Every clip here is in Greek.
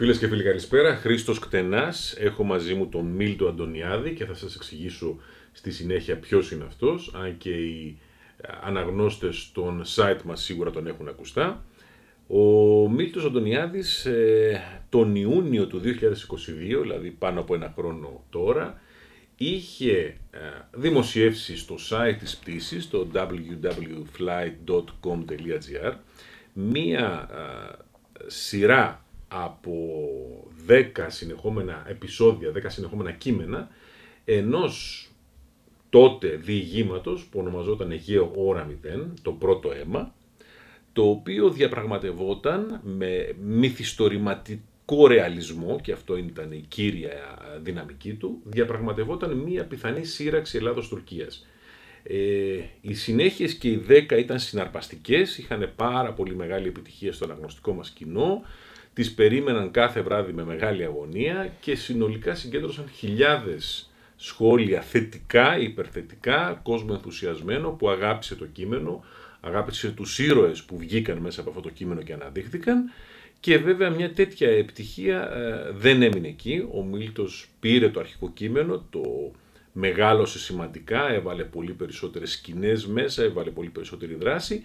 Φίλες και φίλοι, καλησπέρα. Χρήστος Κτενάς. Έχω μαζί μου τον Μίλτο Αντωνιάδη και θα σας εξηγήσω στη συνέχεια ποιος είναι αυτός. Αν και οι αναγνώστες των site μας σίγουρα τον έχουν ακουστά. Ο Μίλτος Αντωνιάδης ε, τον Ιούνιο του 2022, δηλαδή πάνω από ένα χρόνο τώρα, είχε ε, δημοσιεύσει στο site της πτήσης, το www.flight.com.gr, μία ε, σειρά από 10 συνεχόμενα επεισόδια, 10 συνεχόμενα κείμενα ενός τότε διηγήματος που ονομαζόταν Αιγαίο Ωρα 0, το πρώτο αίμα, το οποίο διαπραγματευόταν με μυθιστορηματικό ρεαλισμό, και αυτό ήταν η κύρια δυναμική του, διαπραγματευόταν μία πιθανή σύραξη Ελλάδος-Τουρκίας. Ε, οι συνέχειες και οι δέκα ήταν συναρπαστικές, είχαν πάρα πολύ μεγάλη επιτυχία στο αναγνωστικό μας κοινό, τις περίμεναν κάθε βράδυ με μεγάλη αγωνία και συνολικά συγκέντρωσαν χιλιάδες σχόλια θετικά, υπερθετικά, κόσμο ενθουσιασμένο που αγάπησε το κείμενο, αγάπησε τους ήρωες που βγήκαν μέσα από αυτό το κείμενο και αναδείχθηκαν και βέβαια μια τέτοια επιτυχία ε, δεν έμεινε εκεί. Ο Μίλτος πήρε το αρχικό κείμενο, το μεγάλωσε σημαντικά, έβαλε πολύ περισσότερες σκηνές μέσα, έβαλε πολύ περισσότερη δράση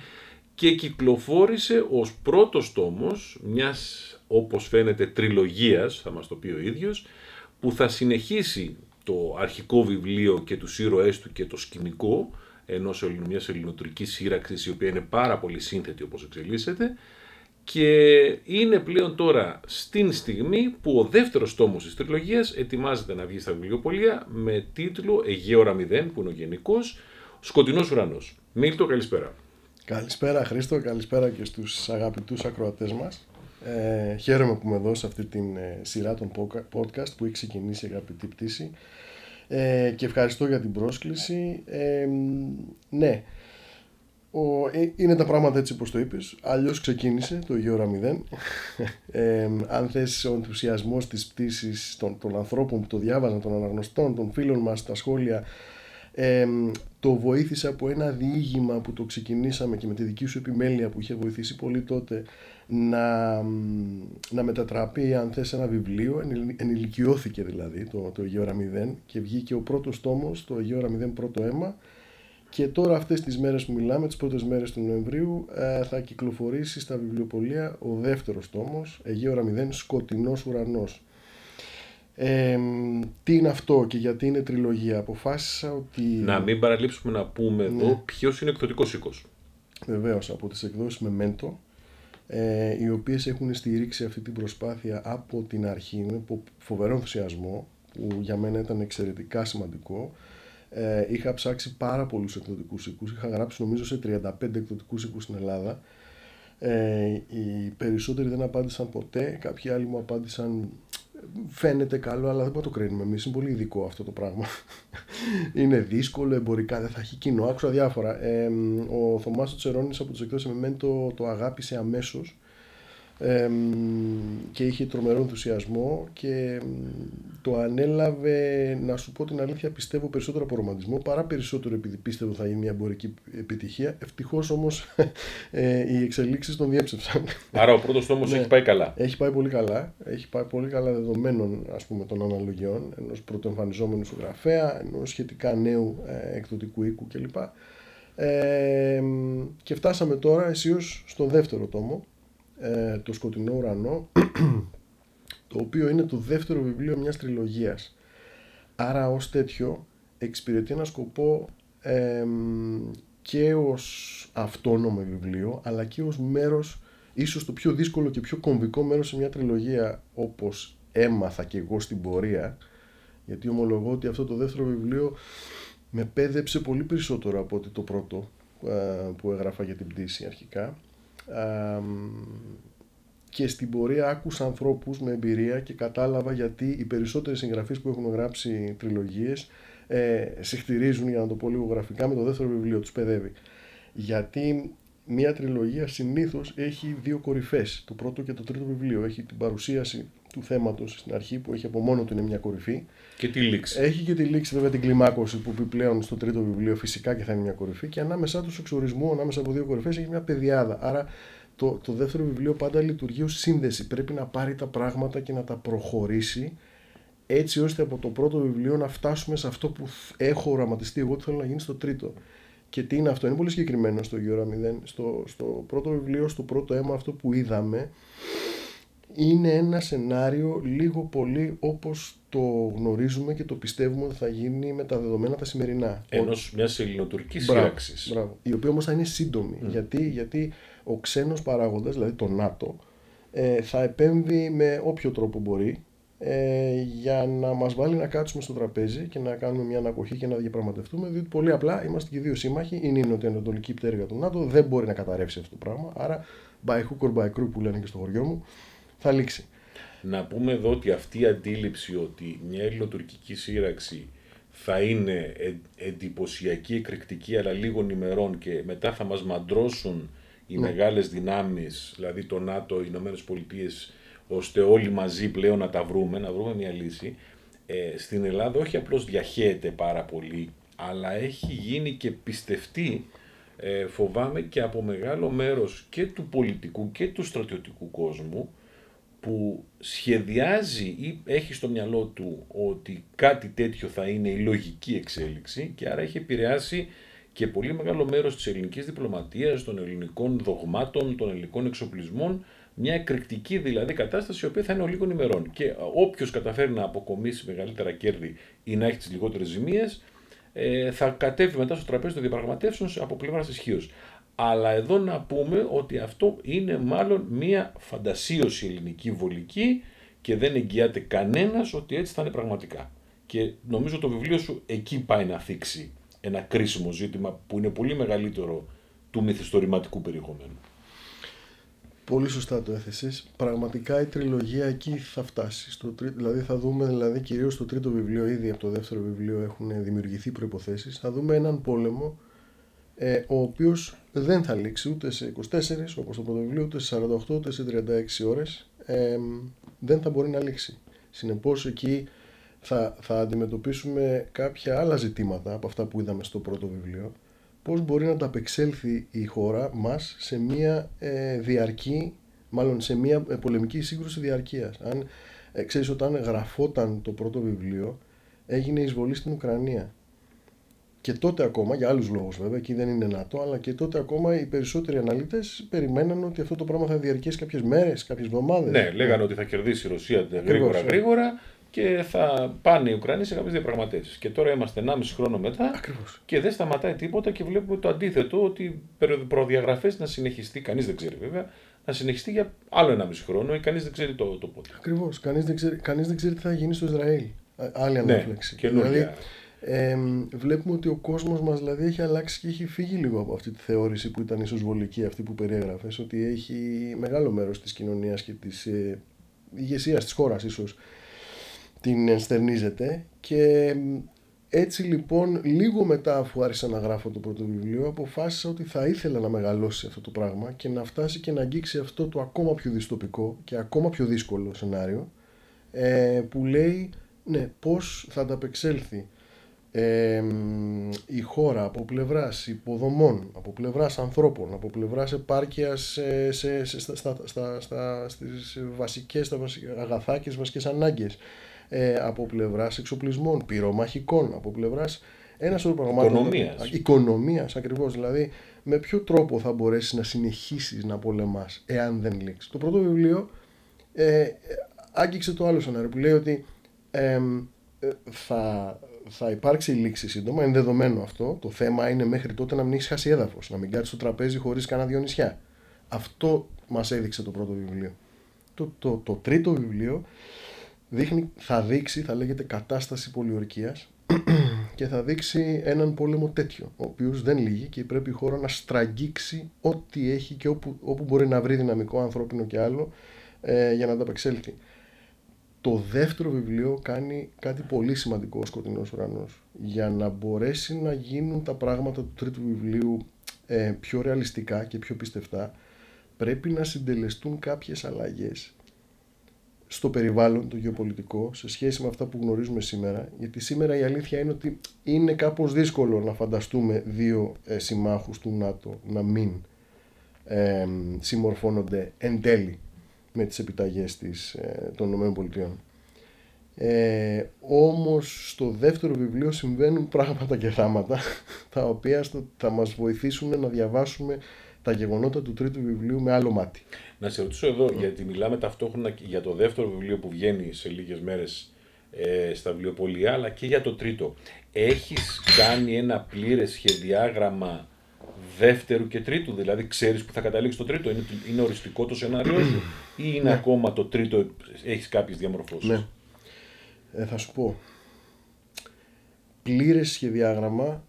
και κυκλοφόρησε ως πρώτος τόμος μιας όπως φαίνεται τριλογίας, θα μας το πει ο ίδιος, που θα συνεχίσει το αρχικό βιβλίο και τους ήρωές του και το σκηνικό, ενός μιας ελληνοτουρικής σύραξης η οποία είναι πάρα πολύ σύνθετη όπως εξελίσσεται και είναι πλέον τώρα στην στιγμή που ο δεύτερος τόμος της τριλογίας ετοιμάζεται να βγει στα βιβλιοπολία με τίτλο Αιγαίο Ραμιδέν που είναι ο γενικός Σκοτεινός Ουρανός. Μίλτο, καλησπέρα. Καλησπέρα Χρήστο, καλησπέρα και στους αγαπητούς ακροατές μας. Ε, χαίρομαι που με δώσει αυτή την ε, σειρά των podcast που έχει ξεκινήσει η αγαπητή πτήση ε, και ευχαριστώ για την πρόσκληση. Ε, ναι, ο, ε, είναι τα πράγματα έτσι όπως το είπες, αλλιώς ξεκίνησε το Γεώρα 0. Ε, αν θες ο ενθουσιασμός της πτήσης των, των ανθρώπων που το διάβαζαν, των αναγνωστών, των φίλων μας, τα σχόλια, ε, το βοήθησε από ένα διήγημα που το ξεκινήσαμε και με τη δική σου επιμέλεια που είχε βοηθήσει πολύ τότε να, να μετατραπεί αν θες ένα βιβλίο, ενηλικιώθηκε δηλαδή το, το Αιγαίο Ραμιδέν και βγήκε ο πρώτος τόμος, το Αιγαίο Ραμιδέν πρώτο αίμα και τώρα αυτές τις μέρες που μιλάμε, τις πρώτες μέρες του Νοεμβρίου ε, θα κυκλοφορήσει στα βιβλιοπολία ο δεύτερος τόμος, Αιγαίο Ραμιδέν Σκοτεινός Ουρανός. Ε, τι είναι αυτό και γιατί είναι τριλογία; Αποφάσισα ότι... Να μην παραλείψουμε να πούμε ναι. εδώ ποιος είναι εκδοτικός οίκος. Βεβαίως από τις εκδόσεις με μέντο ε, οι οποίες έχουν στηρίξει αυτή την προσπάθεια από την αρχή με φοβερό ενθουσιασμό που για μένα ήταν εξαιρετικά σημαντικό. Ε, είχα ψάξει πάρα πολλούς εκδοτικούς οίκους, είχα γράψει νομίζω σε 35 εκδοτικούς οίκους στην Ελλάδα. Ε, οι περισσότεροι δεν απάντησαν ποτέ, κάποιοι άλλοι μου απάντησαν φαίνεται καλό, αλλά δεν μπορούμε να το κρίνουμε εμείς. Είναι πολύ ειδικό αυτό το πράγμα. είναι δύσκολο, εμπορικά δεν θα έχει κοινό. Άκουσα διάφορα. Ε, ο Θωμάσο Τσερόνη από τους εκτό με το, το αγάπησε αμέσως και είχε τρομερό ενθουσιασμό και το ανέλαβε να σου πω την αλήθεια πιστεύω περισσότερο από ρομαντισμό παρά περισσότερο επειδή πίστευε θα είναι μια εμπορική επιτυχία. Ευτυχώς όμως ε, οι εξελίξεις τον διέψευσαν. Άρα ο πρώτος τόμος ναι. έχει πάει καλά. Έχει πάει πολύ καλά. Έχει πάει πολύ καλά δεδομένων ας πούμε των αναλογιών ενός πρωτοεμφανιζόμενου συγγραφέα ενός σχετικά νέου ε, εκδοτικού οίκου κλπ. Ε, και φτάσαμε τώρα αισίως στον δεύτερο τόμο ε, το σκοτεινό ουρανό το οποίο είναι το δεύτερο βιβλίο μιας τριλογίας. Άρα ως τέτοιο εξυπηρετεί ένα σκοπό και ως αυτόνομο βιβλίο αλλά και ως μέρος ίσως το πιο δύσκολο και πιο κομβικό μέρος σε μια τριλογία όπως έμαθα και εγώ στην πορεία. Γιατί ομολογώ ότι αυτό το δεύτερο βιβλίο με πέδεψε πολύ περισσότερο από ότι το πρώτο ε, που έγραφα για την πτήση αρχικά και στην πορεία άκουσα ανθρώπους με εμπειρία και κατάλαβα γιατί οι περισσότεροι συγγραφείς που έχουν γράψει τριλογίες ε, συχτηρίζουν, για να το πω λίγο γραφικά, με το δεύτερο βιβλίο τους παιδεύει. Γιατί μια τριλογία συνήθως έχει δύο κορυφές, το πρώτο και το τρίτο βιβλίο. Έχει την παρουσίαση του θέματος στην αρχή που έχει από μόνο του είναι μια κορυφή. Και τη λήξη. Έχει και τη λήξη βέβαια την κλιμάκωση που επιπλέον στο τρίτο βιβλίο φυσικά και θα είναι μια κορυφή και ανάμεσά τους εξορισμού, ανάμεσα από δύο κορυφές έχει μια παιδιάδα. Άρα το, το δεύτερο βιβλίο πάντα λειτουργεί ως σύνδεση. Πρέπει να πάρει τα πράγματα και να τα προχωρήσει έτσι ώστε από το πρώτο βιβλίο να φτάσουμε σε αυτό που έχω οραματιστεί εγώ ότι θέλω να γίνει στο τρίτο. Και τι είναι αυτό, είναι πολύ συγκεκριμένο στο Γιώργο 0. Στο, στο πρώτο βιβλίο, στο πρώτο αίμα, αυτό που είδαμε είναι ένα σενάριο λίγο πολύ όπως το γνωρίζουμε και το πιστεύουμε ότι θα γίνει με τα δεδομένα τα σημερινά. Ενός μιας ελληνοτουρκική σύραξη. Μπράβο. Η οποία όμως θα είναι σύντομη. Γιατί, γιατί ο ξένος παράγοντας, δηλαδή το ΝΑΤΟ, ε, θα επέμβει με όποιο τρόπο μπορεί ε, για να μας βάλει να κάτσουμε στο τραπέζι και να κάνουμε μια ανακοχή και να διαπραγματευτούμε, διότι πολύ απλά είμαστε και δύο σύμμαχοι, είναι η νοτιοανατολική πτέρυγα του ΝΑΤΟ, δεν μπορεί να καταρρεύσει αυτό το πράγμα, άρα by hook or by crook που λένε και στο χωριό μου, θα λήξει. Να πούμε εδώ ότι αυτή η αντίληψη ότι μια ελληνοτουρκική σύραξη θα είναι εντυπωσιακή, εκρηκτική, αλλά λίγων ημερών και μετά θα μας μαντρώσουν οι ναι. μεγάλες δυνάμεις, δηλαδή το ΝΑΤΟ, οι Ηνωμένες Πολιτείες, ώστε όλοι μαζί πλέον να τα βρούμε, να βρούμε μια λύση. Ε, στην Ελλάδα όχι απλώς διαχέεται πάρα πολύ, αλλά έχει γίνει και πιστευτεί, ε, φοβάμαι, και από μεγάλο μέρος και του πολιτικού και του στρατιωτικού κόσμου, που σχεδιάζει ή έχει στο μυαλό του ότι κάτι τέτοιο θα είναι η λογική εξέλιξη και άρα έχει επηρεάσει και πολύ μεγάλο μέρος της ελληνικής διπλωματίας, των ελληνικών δογμάτων, των ελληνικών εξοπλισμών, μια εκρηκτική δηλαδή κατάσταση η οποία θα είναι ο λίγων ημερών. Και όποιος καταφέρει να αποκομίσει μεγαλύτερα κέρδη ή να έχει τις λιγότερες ζημίες, ε, θα κατέβει μετά στο τραπέζι των διαπραγματεύσεων από πλευράς ισχύω. Αλλά εδώ να πούμε ότι αυτό είναι μάλλον μια φαντασίωση ελληνική βολική και δεν εγγυάται κανένας ότι έτσι θα είναι πραγματικά. Και νομίζω το βιβλίο σου εκεί πάει να θίξει ένα κρίσιμο ζήτημα που είναι πολύ μεγαλύτερο του μυθιστορηματικού περιεχομένου. Πολύ σωστά το έθεσες. Πραγματικά η τριλογία εκεί θα φτάσει. Στο Δηλαδή θα δούμε, δηλαδή κυρίως στο τρίτο βιβλίο, ήδη από το δεύτερο βιβλίο έχουν δημιουργηθεί προϋποθέσεις. Θα δούμε έναν πόλεμο ε, ο οποίος δεν θα λήξει ούτε σε 24 όπως το πρώτο βιβλίο, ούτε σε 48, ούτε σε 36 ώρες. Ε, δεν θα μπορεί να λήξει. Συνεπώς εκεί θα, θα αντιμετωπίσουμε κάποια άλλα ζητήματα από αυτά που είδαμε στο πρώτο βιβλίο. Πώς μπορεί να ανταπεξέλθει η χώρα μας σε μια ε, διαρκή, μάλλον σε μια ε, πολεμική σύγκρουση διαρκείας. Αν, ε, ξέρεις, όταν γραφόταν το πρώτο βιβλίο, έγινε εισβολή στην Ουκρανία. Και τότε ακόμα, για άλλους λόγους βέβαια, εκεί δεν είναι ΝΑΤΟ, αλλά και τότε ακόμα οι περισσότεροι αναλύτε περιμέναν ότι αυτό το πράγμα θα διαρκέσει κάποιες μέρες, κάποιες εβδομάδες. Ναι, λέγανε ότι θα κερδίσει η Ρωσία γρήγορα ναι. γρήγορα και θα πάνε οι Ουκρανοί σε κάποιες διαπραγματεύσεις. Και τώρα είμαστε 1,5 χρόνο μετά Ακριβώς. και δεν σταματάει τίποτα και βλέπουμε το αντίθετο, ότι προδιαγραφές να συνεχιστεί, κανείς δεν ξέρει βέβαια, να συνεχιστεί για άλλο 1,5 χρόνο ή κανείς δεν ξέρει το, το πότε. Ακριβώς. Κανείς δεν, ξέρει, κανείς δεν ξέρει τι θα γίνει στο Ισραήλ. Άλλη ναι, ανάφλεξη. Ναι, δηλαδή, ε, βλέπουμε ότι ο κόσμος μας δηλαδή έχει αλλάξει και έχει φύγει λίγο από αυτή τη θεώρηση που ήταν ίσως βολική αυτή που περιέγραφες ότι έχει μεγάλο μέρος της κοινωνίας και της ε, ηγεσίας της χώρας ίσως την ενστερνίζεται. Και έτσι λοιπόν λίγο μετά αφού άρχισα να γράφω το πρώτο βιβλίο αποφάσισα ότι θα ήθελα να μεγαλώσει αυτό το πράγμα και να φτάσει και να αγγίξει αυτό το ακόμα πιο δυστοπικό και ακόμα πιο δύσκολο σενάριο ε, που λέει ναι, πώς θα ανταπεξέλθει η χώρα από πλευράς υποδομών, από πλευράς ανθρώπων, από πλευράς επάρκειας σε, σε, σε, στα, στα, στα, στις βασικές, στα αγαθά και βασικές ανάγκες, ε, από πλευράς εξοπλισμών, πυρομαχικών, από πλευράς ένα σωρό πραγμάτων. Οικονομίας. Οικονομίας ακριβώς, δηλαδή με ποιο τρόπο θα μπορέσεις να συνεχίσεις να πολεμάς εάν δεν λήξεις. Το πρώτο βιβλίο ε, άγγιξε το άλλο σενάριο που λέει ότι ε, θα θα υπάρξει λήξη σύντομα, είναι δεδομένο αυτό. Το θέμα είναι μέχρι τότε να μην έχεις χάσει έδαφος, να μην κάτσεις στο τραπέζι χωρίς κανένα δυο νησιά. Αυτό μας έδειξε το πρώτο βιβλίο. Το, το, το τρίτο βιβλίο δείχνει, θα δείξει, θα λέγεται κατάσταση πολιορκίας και θα δείξει έναν πόλεμο τέτοιο, ο οποίος δεν λύγει και πρέπει η χώρα να στραγγίξει ό,τι έχει και όπου, όπου μπορεί να βρει δυναμικό ανθρώπινο και άλλο ε, για να ανταπεξέλθει. Το δεύτερο βιβλίο κάνει κάτι πολύ σημαντικό ο Σκοτεινός Ουρανός για να μπορέσει να γίνουν τα πράγματα του τρίτου βιβλίου ε, πιο ρεαλιστικά και πιο πιστευτά πρέπει να συντελεστούν κάποιες αλλαγές στο περιβάλλον το γεωπολιτικό σε σχέση με αυτά που γνωρίζουμε σήμερα. Γιατί σήμερα η αλήθεια είναι ότι είναι κάπως δύσκολο να φανταστούμε δύο ε, συμμάχους του ΝΑΤΟ να μην ε, συμμορφώνονται εν τέλει με τις επιταγές της, ε, των ΗΠΑ. Ε, όμως στο δεύτερο βιβλίο συμβαίνουν πράγματα και θάματα τα οποία θα μας βοηθήσουν να διαβάσουμε τα γεγονότα του τρίτου βιβλίου με άλλο μάτι. Να σε ρωτήσω εδώ, γιατί μιλάμε ταυτόχρονα για το δεύτερο βιβλίο που βγαίνει σε λίγες μέρες ε, στα βιβλιοπολία, αλλά και για το τρίτο. Έχεις κάνει ένα πλήρες σχεδιάγραμμα δεύτερου και τρίτου, δηλαδή ξέρεις που θα καταλήξει το τρίτο, είναι, είναι οριστικό το σενάριο σου ή είναι ναι. ακόμα το τρίτο, έχεις κάποιες διαμορφώσεις; Ναι. Ε, θα σου πω. Πλήρες σχεδιάγραμμα,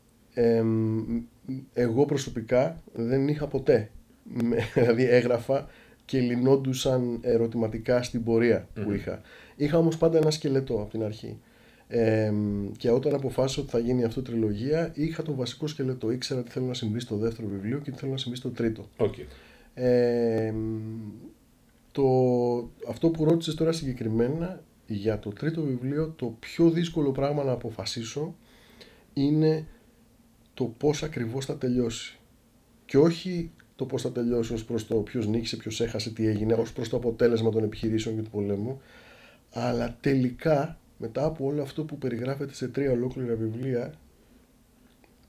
εγώ προσωπικά δεν είχα ποτέ. δηλαδή έγραφα και λυνόντουσαν ερωτηματικά στην πορεία που είχα. Είχα όμως πάντα ένα σκελετό από την αρχή. Ε, και όταν αποφάσισα ότι θα γίνει αυτό τριλογία, είχα το βασικό σκελετό. Ήξερα τι θέλω να συμβεί στο δεύτερο βιβλίο και τι θέλω να συμβεί στο τρίτο. Okay. Ε, το, αυτό που ρώτησες τώρα συγκεκριμένα για το τρίτο βιβλίο, το πιο δύσκολο πράγμα να αποφασίσω είναι το πώς ακριβώς θα τελειώσει. Και όχι το πώς θα τελειώσει ως προς το ποιος νίκησε, ποιος έχασε, τι έγινε, ως προς το αποτέλεσμα των επιχειρήσεων και του πολέμου, αλλά τελικά μετά από όλο αυτό που περιγράφεται σε τρία ολόκληρα βιβλία,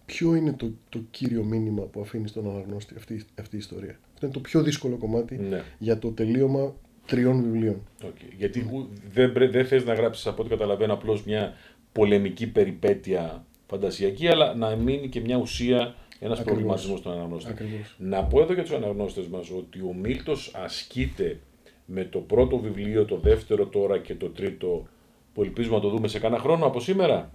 ποιο είναι το, το κύριο μήνυμα που αφήνει στον αναγνώστη αυτή, αυτή η ιστορία; Αυτό είναι το πιο δύσκολο κομμάτι ναι. για το τελείωμα τριών βιβλίων. Okay. Γιατί δεν, δεν θες να γράψεις από ό,τι καταλαβαίνω απλώς μια πολεμική περιπέτεια φαντασιακή, αλλά να μείνει και μια ουσία, ένας προβληματισμός στον αναγνώστη. Να πω εδώ για τους αναγνώστες μας ότι ο Μίλτος ασκείται με το πρώτο βιβλίο, το δεύτερο τώρα και το τρίτο που ελπίζουμε να το δούμε σε κάνα χρόνο από σήμερα.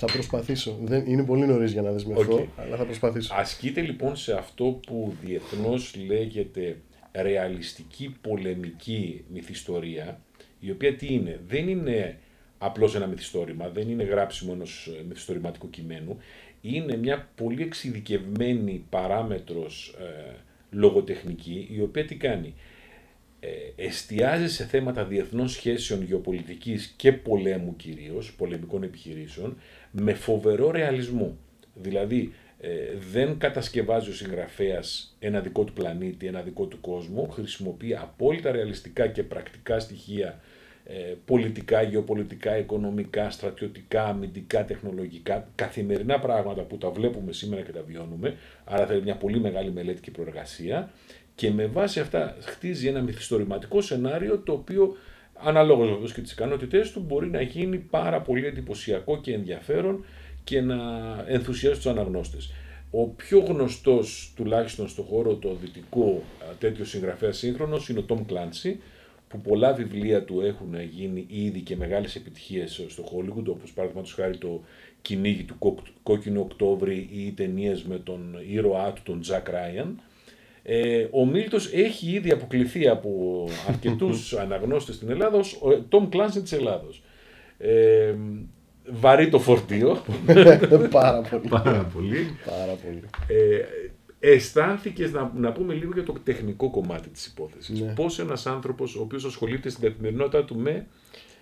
θα προσπαθήσω. Δεν, είναι πολύ νωρίς για να δεσμευτώ, αλλά θα προσπαθήσω. Ασκείται λοιπόν σε αυτό που διεθνώς λέγεται ρεαλιστική πολεμική μυθιστορία, η οποία τι είναι, δεν είναι απλώς ένα μυθιστόρημα, δεν είναι γράψιμο ενός μυθιστορηματικού κειμένου, είναι μια πολύ εξειδικευμένη παράμετρος ε, λογοτεχνική, η οποία τι κάνει, ε, εστιάζει σε θέματα διεθνών σχέσεων γεωπολιτικής και πολέμου κυρίως, πολεμικών επιχειρήσεων, με φοβερό ρεαλισμό. Δηλαδή, ε, δεν κατασκευάζει ο συγγραφέας ένα δικό του πλανήτη, ένα δικό του κόσμο, χρησιμοποιεί απόλυτα ρεαλιστικά και πρακτικά στοιχεία ε, πολιτικά, γεωπολιτικά, οικονομικά, στρατιωτικά, αμυντικά, τεχνολογικά, καθημερινά πράγματα που τα βλέπουμε σήμερα και τα βιώνουμε, άρα θέλει μια πολύ μεγάλη μελέτη και προεργασία και με βάση αυτά χτίζει ένα μυθιστορηματικό σενάριο το οποίο αναλόγως βεβαίως και τις ικανότητές του μπορεί να γίνει πάρα πολύ εντυπωσιακό και ενδιαφέρον και να ενθουσιάσει τους αναγνώστες. Ο πιο γνωστός, τουλάχιστον στον χώρο το δυτικό, τέτοιο συγγραφέα σύγχρονος είναι ο Tom Clancy, που πολλά βιβλία του έχουν γίνει ήδη και μεγάλες επιτυχίες στο Hollywood, όπως παραδείγματος χάρη το κυνήγι του Κόκκινου Οκτώβρη ή οι ταινίες με τον ήρωά του, τον Jack Ryan. Ε, ο Μίλτος έχει ήδη αποκληθεί από αρκετούς αναγνώστες στην Ελλάδα ως ο Tom Clancy της Ελλάδος. Ε, βαρύ το φορτίο. Πάρα πολύ. Πάρα πολύ. Πάρα πολύ. Ε, αισθάνθηκες να, να πούμε λίγο για το τεχνικό κομμάτι της υπόθεσης. Ναι. Πώς ένας άνθρωπος ο οποίος ασχολείται στην καθημερινότητά του με...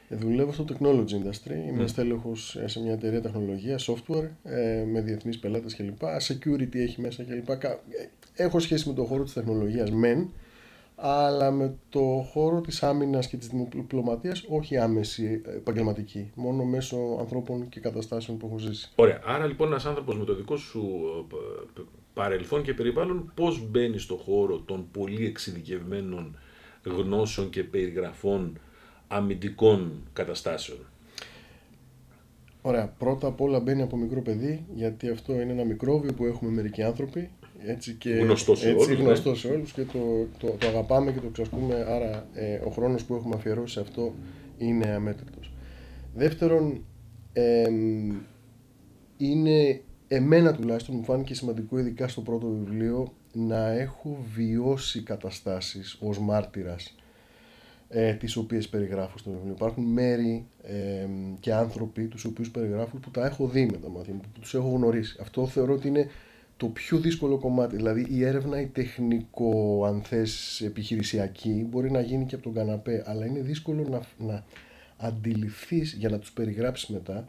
Ε, δουλεύω στο technology industry, είμαι mm. στέλεχος σε μια εταιρεία τεχνολογίας, software, ε, με διεθνείς πελάτες κλπ. Security έχει μέσα κλπ. Ε, έχω σχέση με τον χώρο της τεχνολογίας μεν, αλλά με το χώρο της άμυνας και της διπλωματίας όχι άμεση επαγγελματική, μόνο μέσω ανθρώπων και καταστάσεων που έχω ζήσει. Ωραία, άρα λοιπόν ένας άνθρωπος με το δικό σου παρελθόν και περιβάλλον πώς μπαίνει στο χώρο των πολύ εξειδικευμένων γνώσεων και περιγραφών αμυντικών καταστάσεων; Ωραία, πρώτα απ' όλα μπαίνει από μικρό παιδί, γιατί αυτό είναι ένα μικρόβιο που έχουμε μερικοί άνθρωποι έτσι και γνωστό σε έτσι, όλους, ναι. γνωστό σε όλους και το, το, το, αγαπάμε και το ξασκούμε, άρα ε, ο χρόνος που έχουμε αφιερώσει σε αυτό είναι αμέτρητος. Δεύτερον, ε, είναι εμένα τουλάχιστον μου φάνηκε σημαντικό ειδικά στο πρώτο βιβλίο να έχω βιώσει καταστάσεις ως μάρτυρας ε, τις οποίες περιγράφω στο βιβλίο. Υπάρχουν μέρη ε, και άνθρωποι τους οποίους περιγράφω που τα έχω δει με τα μάτια μου, που τους έχω γνωρίσει. Αυτό θεωρώ ότι είναι το πιο δύσκολο κομμάτι. Δηλαδή η έρευνα, η τεχνικό, αν θες, επιχειρησιακή, μπορεί να γίνει και από τον καναπέ, αλλά είναι δύσκολο να, να αντιληφθείς για να τους περιγράψεις μετά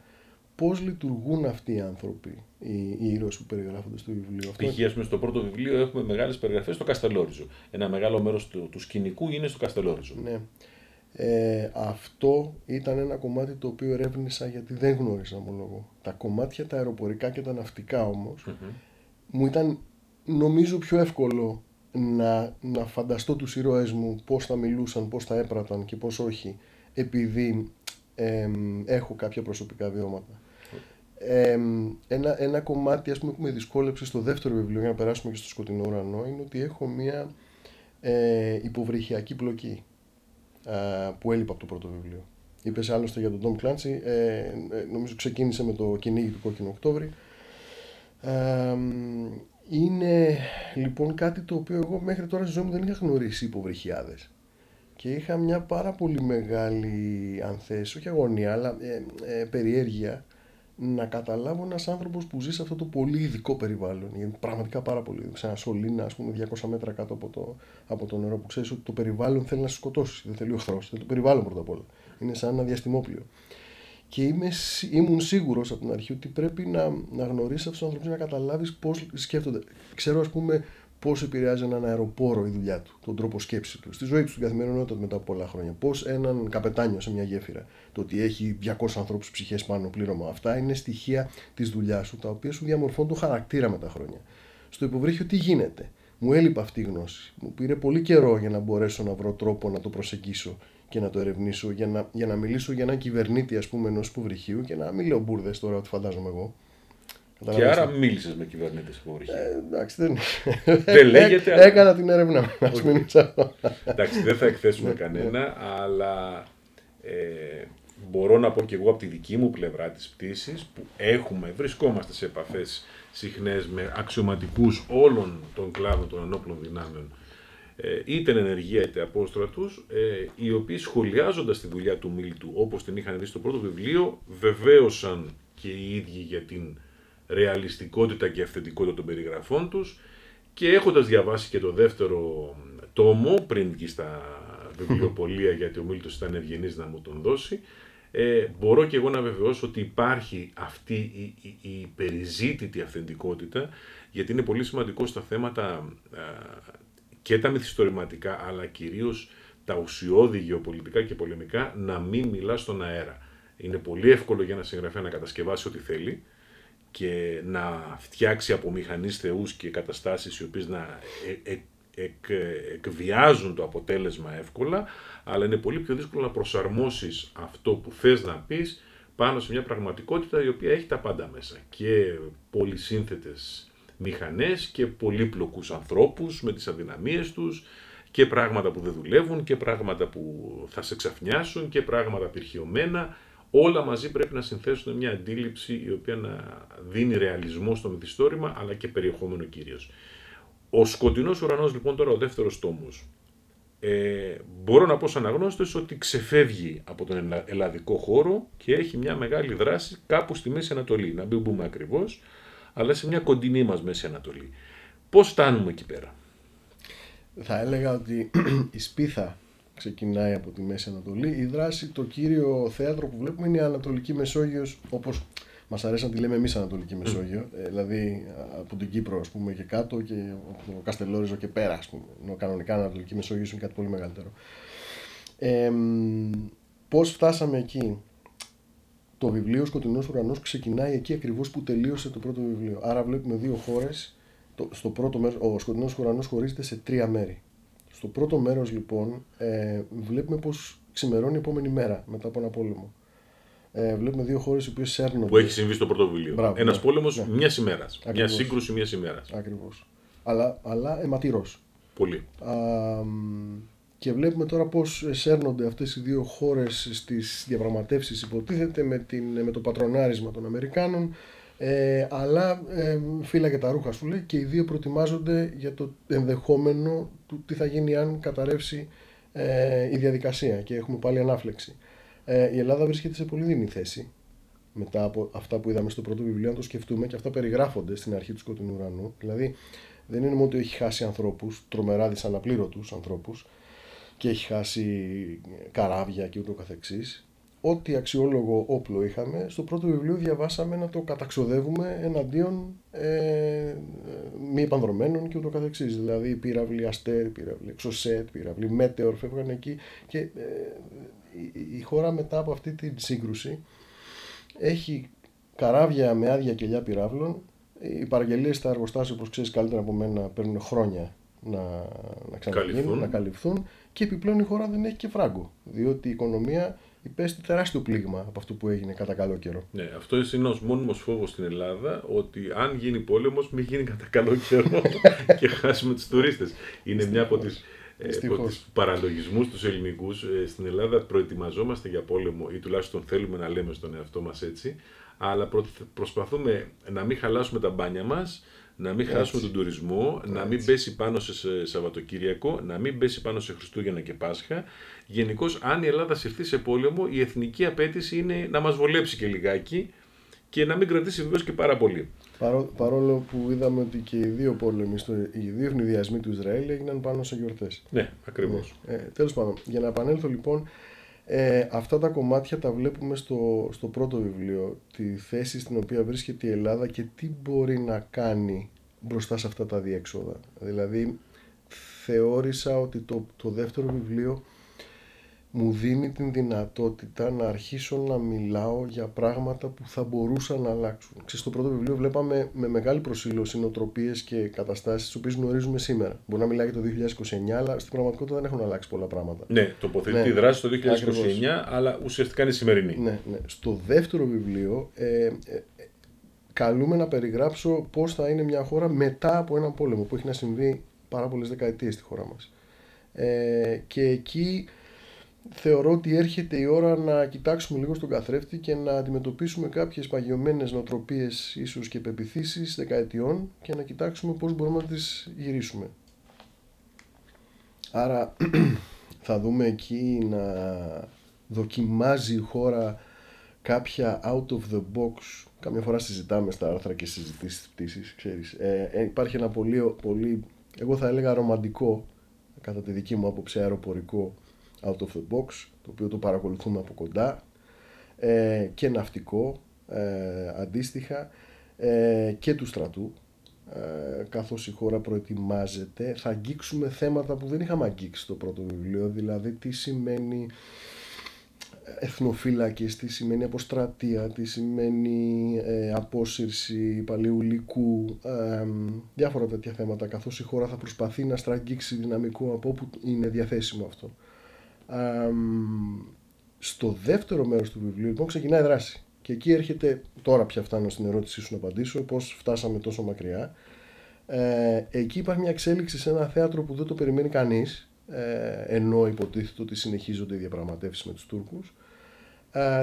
πώς λειτουργούν αυτοί οι άνθρωποι, οι, οι ήρωες που περιγράφονται στο βιβλίο. Αυτό... Π.χ. πούμε, στο πρώτο βιβλίο έχουμε μεγάλες περιγραφές στο Καστελόριζο. Ένα μεγάλο μέρος του, του σκηνικού είναι στο Καστελόριζο. Ναι. Ε, αυτό ήταν ένα κομμάτι το οποίο ερεύνησα γιατί δεν γνώριζα λόγο. Τα κομμάτια τα αεροπορικά και τα ναυτικά μου ήταν νομίζω πιο εύκολο να, να φανταστώ τους ήρωές μου πώς θα μιλούσαν, πώς θα έπραταν και πώς όχι επειδή έχω κάποια προσωπικά βιώματα. ένα, ένα κομμάτι ας πούμε, που με δυσκόλεψε στο δεύτερο βιβλίο για να περάσουμε και στο σκοτεινό ουρανό είναι ότι έχω μια ε, υποβρυχιακή πλοκή που έλειπα από το πρώτο βιβλίο. Είπες άλλωστε για τον Tom Clancy, ε, ε, νομίζω ξεκίνησε με το κυνήγι του Κόκκινου Οκτώβρη. Είναι λοιπόν κάτι το οποίο εγώ μέχρι τώρα στη ζωή μου δεν είχα γνωρίσει υποβρυχιάδες και είχα μια πάρα πολύ μεγάλη αν θες, όχι αγωνία αλλά ε, ε, περιέργεια να καταλάβω ένας άνθρωπος που ζει σε αυτό το πολύ ειδικό περιβάλλον. Είναι πραγματικά πάρα πολύ. Σε ένα σωλήνα, ας πούμε, 200 μέτρα κάτω από το, από το νερό, που ξέρεις ότι το περιβάλλον θέλει να σε σκοτώσει. Δεν θέλει ο εχθρό. Θέλει το περιβάλλον πρώτα απ' όλα. Είναι σαν ένα διαστημόπλιο. Και είμαι, ήμουν σίγουρος από την αρχή ότι πρέπει να, να γνωρίσεις αυτούς τους ανθρώπους να καταλάβεις πώς σκέφτονται. Ξέρω, ας πούμε, πώς επηρεάζει έναν αεροπόρο η δουλειά του, τον τρόπο σκέψης του, στη ζωή του, στην καθημερινότητα μετά από πολλά χρόνια. Πώς έναν καπετάνιο σε μια γέφυρα, το ότι έχει 200 ανθρώπους ψυχές πάνω πλήρωμα. Αυτά είναι στοιχεία της δουλειάς σου, τα οποία σου διαμορφώνουν το χαρακτήρα με τα χρόνια. Στο υποβρύχιο τι γίνεται; Μου έλειπε αυτή η γνώση. Μου πήρε πολύ καιρό για να μπορέσω να βρω τρόπο να το προσεγγίσω και να το ερευνήσω, για να, για να μιλήσω για έναν κυβερνήτη, ας πούμε, ενός υποβρυχίου και να μην λέω μπουρδες τώρα, ότι φαντάζομαι εγώ. Και άρα μίλησες με κυβερνήτες υποβρυχίου. Ε, εντάξει, δεν, δεν λέγεται. Αλλά... Έκανα την έρευνα μου. εντάξει, δεν θα εκθέσουμε ναι, κανένα, ναι. αλλά ε, μπορώ να πω και εγώ από τη δική μου πλευρά της πτήσης που έχουμε, βρισκόμαστε σε επαφές συχνές με αξιωματικούς όλων των κλάδων των ενόπλων δυνάμεων ε, είτε ενεργεία είτε απόστρατους, ε, οι οποίοι σχολιάζοντας τη δουλειά του Μίλτου όπως την είχαν δει στο πρώτο βιβλίο, βεβαίωσαν και οι ίδιοι για την ρεαλιστικότητα και αυθεντικότητα των περιγραφών τους. Και έχοντας διαβάσει και το δεύτερο τόμο πριν και στα βιβλιοπολία γιατί ο Μίλτος ήταν ευγενής να μου τον δώσει ε, μπορώ και εγώ να βεβαιώσω ότι υπάρχει αυτή η, η, η περιζήτητη αυθεντικότητα γιατί είναι πολύ σημαντικό στα θέματα ε, και τα μυθιστορηματικά αλλά κυρίως τα ουσιώδη γεωπολιτικά και πολεμικά να μην μιλά στον αέρα. Είναι πολύ εύκολο για ένα συγγραφέα να κατασκευάσει ό,τι θέλει, και να φτιάξει από μηχανής θεούς και καταστάσεις οι οποίες να ε, ε, εκ, εκβιάζουν το αποτέλεσμα εύκολα, αλλά είναι πολύ πιο δύσκολο να προσαρμόσεις αυτό που θες να πεις πάνω σε μια πραγματικότητα η οποία έχει τα πάντα μέσα και πολυσύνθετες μηχανές και πολύπλοκους ανθρώπους με τις αδυναμίες τους και πράγματα που δεν δουλεύουν και πράγματα που θα σε ξαφνιάσουν και πράγματα απειρχιωμένα όλα μαζί πρέπει να συνθέσουν μια αντίληψη η οποία να δίνει ρεαλισμό στο μυθιστόρημα αλλά και περιεχόμενο κυρίως. Ο σκοτεινός ουρανός λοιπόν τώρα ο δεύτερος τόμος ε, μπορώ να πω σαν αναγνώστες ότι ξεφεύγει από τον ελλαδικό χώρο και έχει μια μεγάλη δράση κάπου στη Μέση Ανατολή. Να μην μπούμε ακριβώς, αλλά σε μια κοντινή μας Μέση Ανατολή. Πώς φτάνουμε εκεί πέρα; Θα έλεγα ότι η σπίθα ξεκινάει από τη Μέση Ανατολή. Η δράση, το κύριο θέατρο που βλέπουμε είναι η Ανατολική Μεσόγειος, όπως μας αρέσει να τη λέμε εμείς Ανατολική Μεσόγειο, ε, δηλαδή από την Κύπρο ας πούμε και κάτω και από το Καστελόριζο και πέρα ας πούμε. Ενώ κανονικά Ανατολική Μεσόγειος είναι κάτι πολύ μεγαλύτερο. Ε, πώς φτάσαμε εκεί; Το βιβλίο Σκοτεινός Ουρανός ξεκινάει εκεί ακριβώς που τελείωσε το πρώτο βιβλίο. Άρα βλέπουμε δύο χώρες. στο πρώτο μέρος, ο Σκοτεινός Ουρανός χωρίζεται σε τρία μέρη. Στο πρώτο μέρος λοιπόν ε, βλέπουμε πως ξημερώνει η επόμενη μέρα μετά από ένα πόλεμο. Ε, βλέπουμε δύο χώρες οι οποίες σέρνονται. Που έχει συμβεί στο πρώτο βιβλίο. Ένας ναι, πόλεμος ναι. μιας ημέρας. Μια σύγκρουση μιας ημέρας. Ακριβώς. Αλλά, αλλά αιματηρός. Πολύ. Α, και βλέπουμε τώρα πώς σέρνονται αυτές οι δύο χώρες στις διαπραγματεύσεις, υποτίθεται, με, την, με το πατρονάρισμα των Αμερικάνων. Ε, αλλά ε, φύλαγε τα ρούχα σου λέει και οι δύο προετοιμάζονται για το ενδεχόμενο του τι θα γίνει αν καταρρεύσει ε, η διαδικασία και έχουμε πάλι ανάφλεξη. Ε, η Ελλάδα βρίσκεται σε πολύ δίνη θέση μετά από αυτά που είδαμε στο πρώτο βιβλίο, αν το σκεφτούμε και αυτά περιγράφονται στην αρχή του Σκοτεινού Ουρανού. Δηλαδή, δεν είναι μόνο ότι έχει χάσει ανθρώπους, τρομερά δυσαναπλήρωτους ανθρώπους, και έχει χάσει καράβια και ούτω καθεξής. ό,τι αξιόλογο όπλο είχαμε, στο πρώτο βιβλίο διαβάσαμε να το καταξοδεύουμε εναντίον ε, μη επανδρομένων και ούτω καθεξής. Δηλαδή πύραυλοι Αστέρ, πύραυλοι Εξωσέτ, πύραυλοι Μέτεορ φεύγαν εκεί και ε, η, η χώρα μετά από αυτή την σύγκρουση έχει καράβια με άδεια κελιά πυράβλων. Οι παραγγελίες στα εργοστάσια, όπως ξέρεις καλύτερα από μένα, παίρνουν χρόνια να, να ξαναγίνουν, να καλυφθούν και επιπλέον η χώρα δεν έχει και φράγκο. Διότι η οικονομία υπέστη τεράστιο πλήγμα από αυτό που έγινε κατά καλό καιρό. Ναι, αυτό είναι ο μόνιμος φόβος στην Ελλάδα, ότι αν γίνει πόλεμος, μην γίνει κατά καλό καιρό και χάσουμε τους τουρίστες. Είναι μια από τις ε, από του παραλογισμούς τους ελληνικούς. Ε, στην Ελλάδα προετοιμαζόμαστε για πόλεμο ή τουλάχιστον θέλουμε να λέμε στον εαυτό μας έτσι, αλλά προσπαθούμε να μην χαλάσουμε τα μπάνια μας, να μην χάσουμε τον τουρισμό, να μην πέσει πάνω σε Σαββατοκύριακο, να μην πέσει πάνω σε Χριστούγεννα και Πάσχα. Γενικώς, αν η Ελλάδα συρθεί σε πόλεμο, η εθνική απέτηση είναι να μας βολέψει και λιγάκι και να μην κρατήσει βεβαίως και πάρα πολύ. Παρό, παρόλο που είδαμε ότι και οι δύο πόλεμοι, οι δύο ευνηδιασμοί του Ισραήλ έγιναν πάνω σε γιορτές. Ναι, ακριβώς. Ναι. Ε, Τέλος πάντων, για να επανέλθω λοιπόν, ε, αυτά τα κομμάτια τα βλέπουμε στο, στο πρώτο βιβλίο, τη θέση στην οποία βρίσκεται η Ελλάδα και τι μπορεί να κάνει μπροστά σε αυτά τα διέξοδα. Δηλαδή, θεώρησα ότι το, το δεύτερο βιβλίο μου δίνει την δυνατότητα να αρχίσω να μιλάω για πράγματα που θα μπορούσαν να αλλάξουν. Ξέρεις, στο πρώτο βιβλίο βλέπαμε με μεγάλη προσήλωση νοοτροπίες και καταστάσεις τις οποίες γνωρίζουμε σήμερα. Μπορεί να μιλάει για το 2029, αλλά στην πραγματικότητα δεν έχουν αλλάξει πολλά πράγματα. Ναι, τοποθετεί ναι, τη δράση το 2029, ακριβώς. αλλά ουσιαστικά είναι σημερινή. Ναι, ναι. Στο δεύτερο βιβλίο ε, ε, ε, καλούμε να περιγράψω πώς θα είναι μια χώρα μετά από έναν πόλεμο που έχει να συμβεί πάρα πολλές δεκαετίες στη χώρα μας. Ε, και εκεί θεωρώ ότι έρχεται η ώρα να κοιτάξουμε λίγο στον καθρέφτη και να αντιμετωπίσουμε κάποιες παγιωμένες νοοτροπίες ίσως και πεπιθήσεις δεκαετιών και να κοιτάξουμε πώς μπορούμε να τις γυρίσουμε. Άρα θα δούμε εκεί να δοκιμάζει η χώρα κάποια out of the box καμιά φορά συζητάμε στα άρθρα και συζητήσεις πτήσεις, ξέρεις. Ε, ε, υπάρχει ένα πολύ, πολύ, εγώ θα έλεγα ρομαντικό κατά τη δική μου άποψη αεροπορικό out of the box, το οποίο το παρακολουθούμε από κοντά ε, και ναυτικό ε, αντίστοιχα ε, και του στρατού ε, καθώς η χώρα προετοιμάζεται. Θα αγγίξουμε θέματα που δεν είχαμε αγγίξει στο πρώτο βιβλίο δηλαδή τι σημαίνει εθνοφύλακες, τι σημαίνει αποστρατεία, τι σημαίνει ε, απόσυρση παλαιουλικού, ε, διάφορα τέτοια θέματα καθώς η χώρα θα προσπαθεί να στραγγίξει δυναμικό από όπου είναι διαθέσιμο αυτό στο δεύτερο μέρος του βιβλίου λοιπόν ξεκινάει η δράση. Και εκεί έρχεται, τώρα πια φτάνω στην ερώτησή σου να απαντήσω, πώς φτάσαμε τόσο μακριά. Ε, εκεί υπάρχει μια εξέλιξη σε ένα θέατρο που δεν το περιμένει κανείς, ε, ενώ υποτίθεται ότι συνεχίζονται οι διαπραγματεύσεις με τους Τούρκους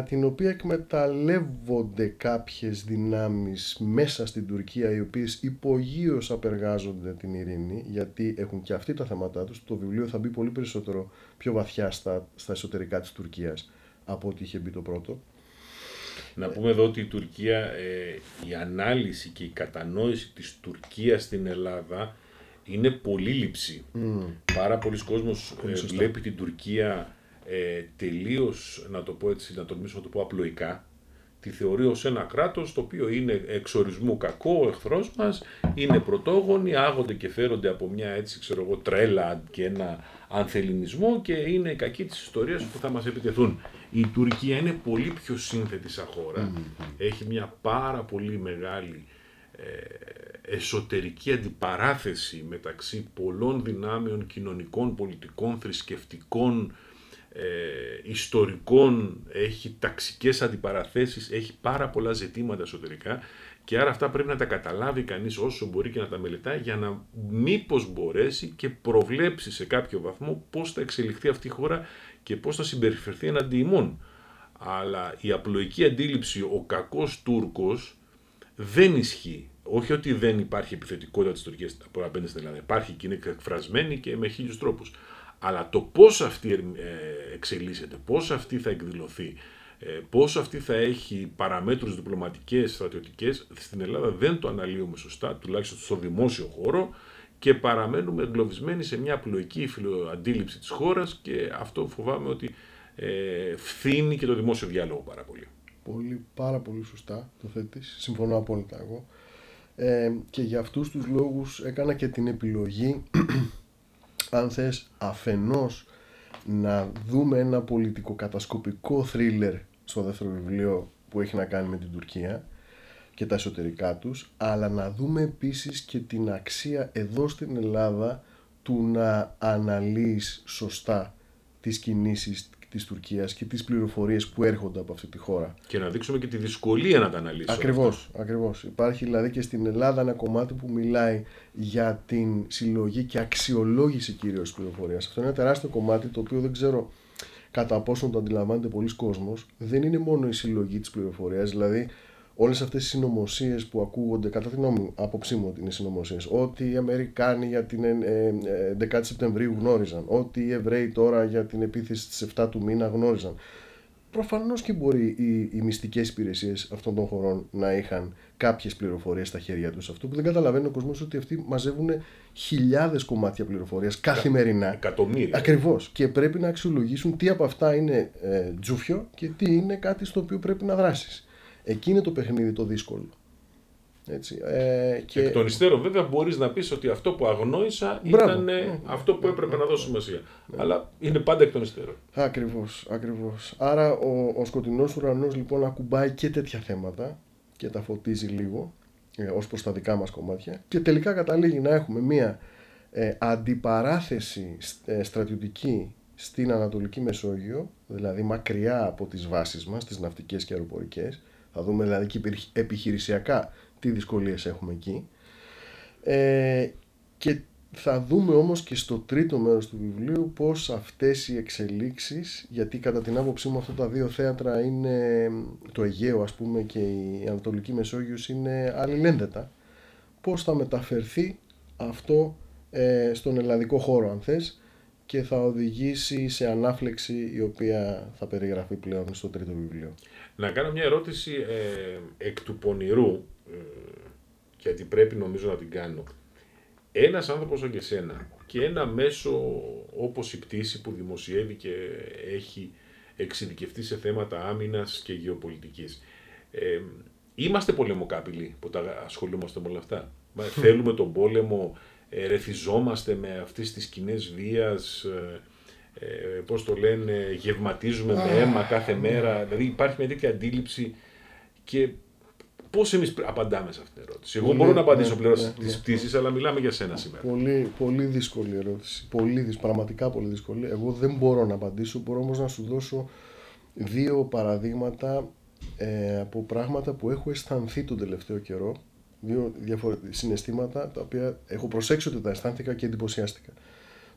την οποία εκμεταλλεύονται κάποιες δυνάμεις μέσα στην Τουρκία οι οποίες υπογείως απεργάζονται την ειρήνη γιατί έχουν και αυτοί τα θέματα τους το βιβλίο θα μπει πολύ περισσότερο πιο βαθιά στα, στα εσωτερικά της Τουρκίας από ό,τι είχε μπει το πρώτο να πούμε εδώ ότι η Τουρκία, ε, η ανάλυση και η κατανόηση της Τουρκίας στην Ελλάδα είναι πολύ λήψη. Mm. Πάρα πολλοί κόσμος ε, βλέπει την Τουρκία ε, τελείως, να το πω έτσι, να τολμήσω να το πω απλοϊκά, τη θεωρεί ως ένα κράτος το οποίο είναι εξορισμού κακό, ο εχθρός μας, είναι πρωτόγονοι, άγονται και φέρονται από μια έτσι ξέρω εγώ τρέλα και ένα ανθεληνισμό και είναι οι κακοί της ιστορίας που θα μας επιτεθούν. Η Τουρκία είναι πολύ πιο σύνθετη σαν χώρα, έχει μια πάρα πολύ μεγάλη ε, εσωτερική αντιπαράθεση μεταξύ πολλών δυνάμεων κοινωνικών, πολιτικών, θρησκευτικών, ε, ιστορικών, έχει ταξικές αντιπαραθέσεις, έχει πάρα πολλά ζητήματα εσωτερικά και άρα αυτά πρέπει να τα καταλάβει κανείς όσο μπορεί και να τα μελετάει για να μήπως μπορέσει και προβλέψει σε κάποιο βαθμό πώς θα εξελιχθεί αυτή η χώρα και πώς θα συμπεριφερθεί εναντί ημών. Αλλά η απλοϊκή αντίληψη, ο κακός Τούρκος δεν ισχύει. Όχι ότι δεν υπάρχει επιθετικότητα της Τουρκίας απέναντι στην Ελλάδα. Υπάρχει και είναι εκφρασμένη και με χίλιους τρόπους. Αλλά το πώς αυτή ε, εξελίσσεται, πώς αυτή θα εκδηλωθεί, ε, πώς αυτή θα έχει παραμέτρους διπλωματικές, στρατιωτικές, στην Ελλάδα δεν το αναλύουμε σωστά, τουλάχιστον στο δημόσιο χώρο και παραμένουμε εγκλωβισμένοι σε μια απλοϊκή αντίληψη της χώρας και αυτό φοβάμαι ότι ε, φθήνει και το δημόσιο διάλογο πάρα πολύ. Πολύ, πάρα πολύ σωστά το θέτεις. Συμφωνώ απόλυτα εγώ. Ε, και για αυτούς τους λόγους έκανα και την επιλογή αν θες αφενός να δούμε ένα πολιτικοκατασκοπικό θρίλερ στο δεύτερο βιβλίο που έχει να κάνει με την Τουρκία και τα εσωτερικά τους αλλά να δούμε επίσης και την αξία εδώ στην Ελλάδα του να αναλύεις σωστά τις κινήσεις της Τουρκίας και τις πληροφορίες που έρχονται από αυτή τη χώρα. Και να δείξουμε και τη δυσκολία να τα αναλύσουμε. Ακριβώς, ακριβώς. Υπάρχει δηλαδή και στην Ελλάδα ένα κομμάτι που μιλάει για την συλλογή και αξιολόγηση κυρίως πληροφορίας. Αυτό είναι ένα τεράστιο κομμάτι το οποίο δεν ξέρω κατά πόσο το αντιλαμβάνεται πολλοί κόσμος. Δεν είναι μόνο η συλλογή της πληροφορίας, δηλαδή όλες αυτές οι συνωμοσίες που ακούγονται, κατά την νόμη, άποψή μου ότι είναι συνωμοσίες, ότι οι Αμερικάνοι για την 11η ε, ε, Σεπτεμβρίου γνώριζαν, ότι οι Εβραίοι τώρα για την επίθεση στις 7 του μήνα γνώριζαν. Προφανώς και μπορεί οι, οι μυστικές υπηρεσίες αυτών των χωρών να είχαν κάποιες πληροφορίες στα χέρια τους. Αυτό που δεν καταλαβαίνει ο κόσμος ότι αυτοί μαζεύουν χιλιάδες κομμάτια πληροφορίας καθημερινά. Εκατομμύρια. Ακριβώς. Και πρέπει να αξιολογήσουν τι από αυτά είναι ε, τζούφιο και τι είναι κάτι στο οποίο πρέπει να δράσεις. Εκεί είναι το παιχνίδι το δύσκολο. Έτσι. Ε, και... Εκ των υστέρων βέβαια μπορείς να πεις ότι αυτό που αγνόησα ήταν ναι, αυτό που έπρεπε να δώσει σημασία. Ναι. Αλλά είναι πάντα εκ των υστέρων. Ακριβώς, ακριβώς. Άρα ο, ο σκοτεινός ουρανός λοιπόν ακουμπάει και τέτοια θέματα και τα φωτίζει λίγο ε, ως προς τα δικά μας κομμάτια και τελικά καταλήγει να έχουμε μία ε, αντιπαράθεση ε, στρατιωτική στην Ανατολική Μεσόγειο, δηλαδή μακριά από τις βάσεις μας, τις ναυτικές και αεροπορικές, θα δούμε δηλαδή και επιχειρησιακά τι δυσκολίες έχουμε εκεί. Ε, και θα δούμε όμως και στο τρίτο μέρος του βιβλίου πώς αυτές οι εξελίξεις, γιατί κατά την άποψή μου αυτά τα δύο θέατρα είναι το Αιγαίο ας πούμε και η Ανατολική Μεσόγειος είναι αλληλένδετα, πώς θα μεταφερθεί αυτό ε, στον ελλαδικό χώρο αν θες και θα οδηγήσει σε ανάφλεξη η οποία θα περιγραφεί πλέον στο τρίτο βιβλίο. Να κάνω μια ερώτηση ε, εκ του πονηρού, ε, γιατί πρέπει νομίζω να την κάνω. Ένας άνθρωπος σαν και σένα και ένα μέσο όπως η πτήση που δημοσιεύει και έχει εξειδικευτεί σε θέματα άμυνας και γεωπολιτικής. Ε, είμαστε πολεμοκάπηλοι που τα ασχολούμαστε με όλα αυτά; Θέλουμε τον πόλεμο, ρεθιζόμαστε με αυτές τις κοινέ βίας, ε, ε, πώς το λένε, γευματίζουμε με αίμα κάθε μέρα. Δηλαδή υπάρχει μια τέτοια αντίληψη και πώς εμείς απαντάμε σε αυτήν την ερώτηση. Εγώ μπορώ να απαντήσω ναι, πλέον ναι, στις ναι. πτήσεις, αλλά μιλάμε για σένα σήμερα. Πολύ, πολύ δύσκολη ερώτηση. Πολύ, πραγματικά πολύ δύσκολη. Εγώ δεν μπορώ να απαντήσω, μπορώ όμως να σου δώσω δύο παραδείγματα ε, από πράγματα που έχω αισθανθεί τον τελευταίο καιρό. Δύο διαφορετικά συναισθήματα τα οποία έχω προσέξει ότι τα αισθάνθηκα και εντυπωσιάστηκα.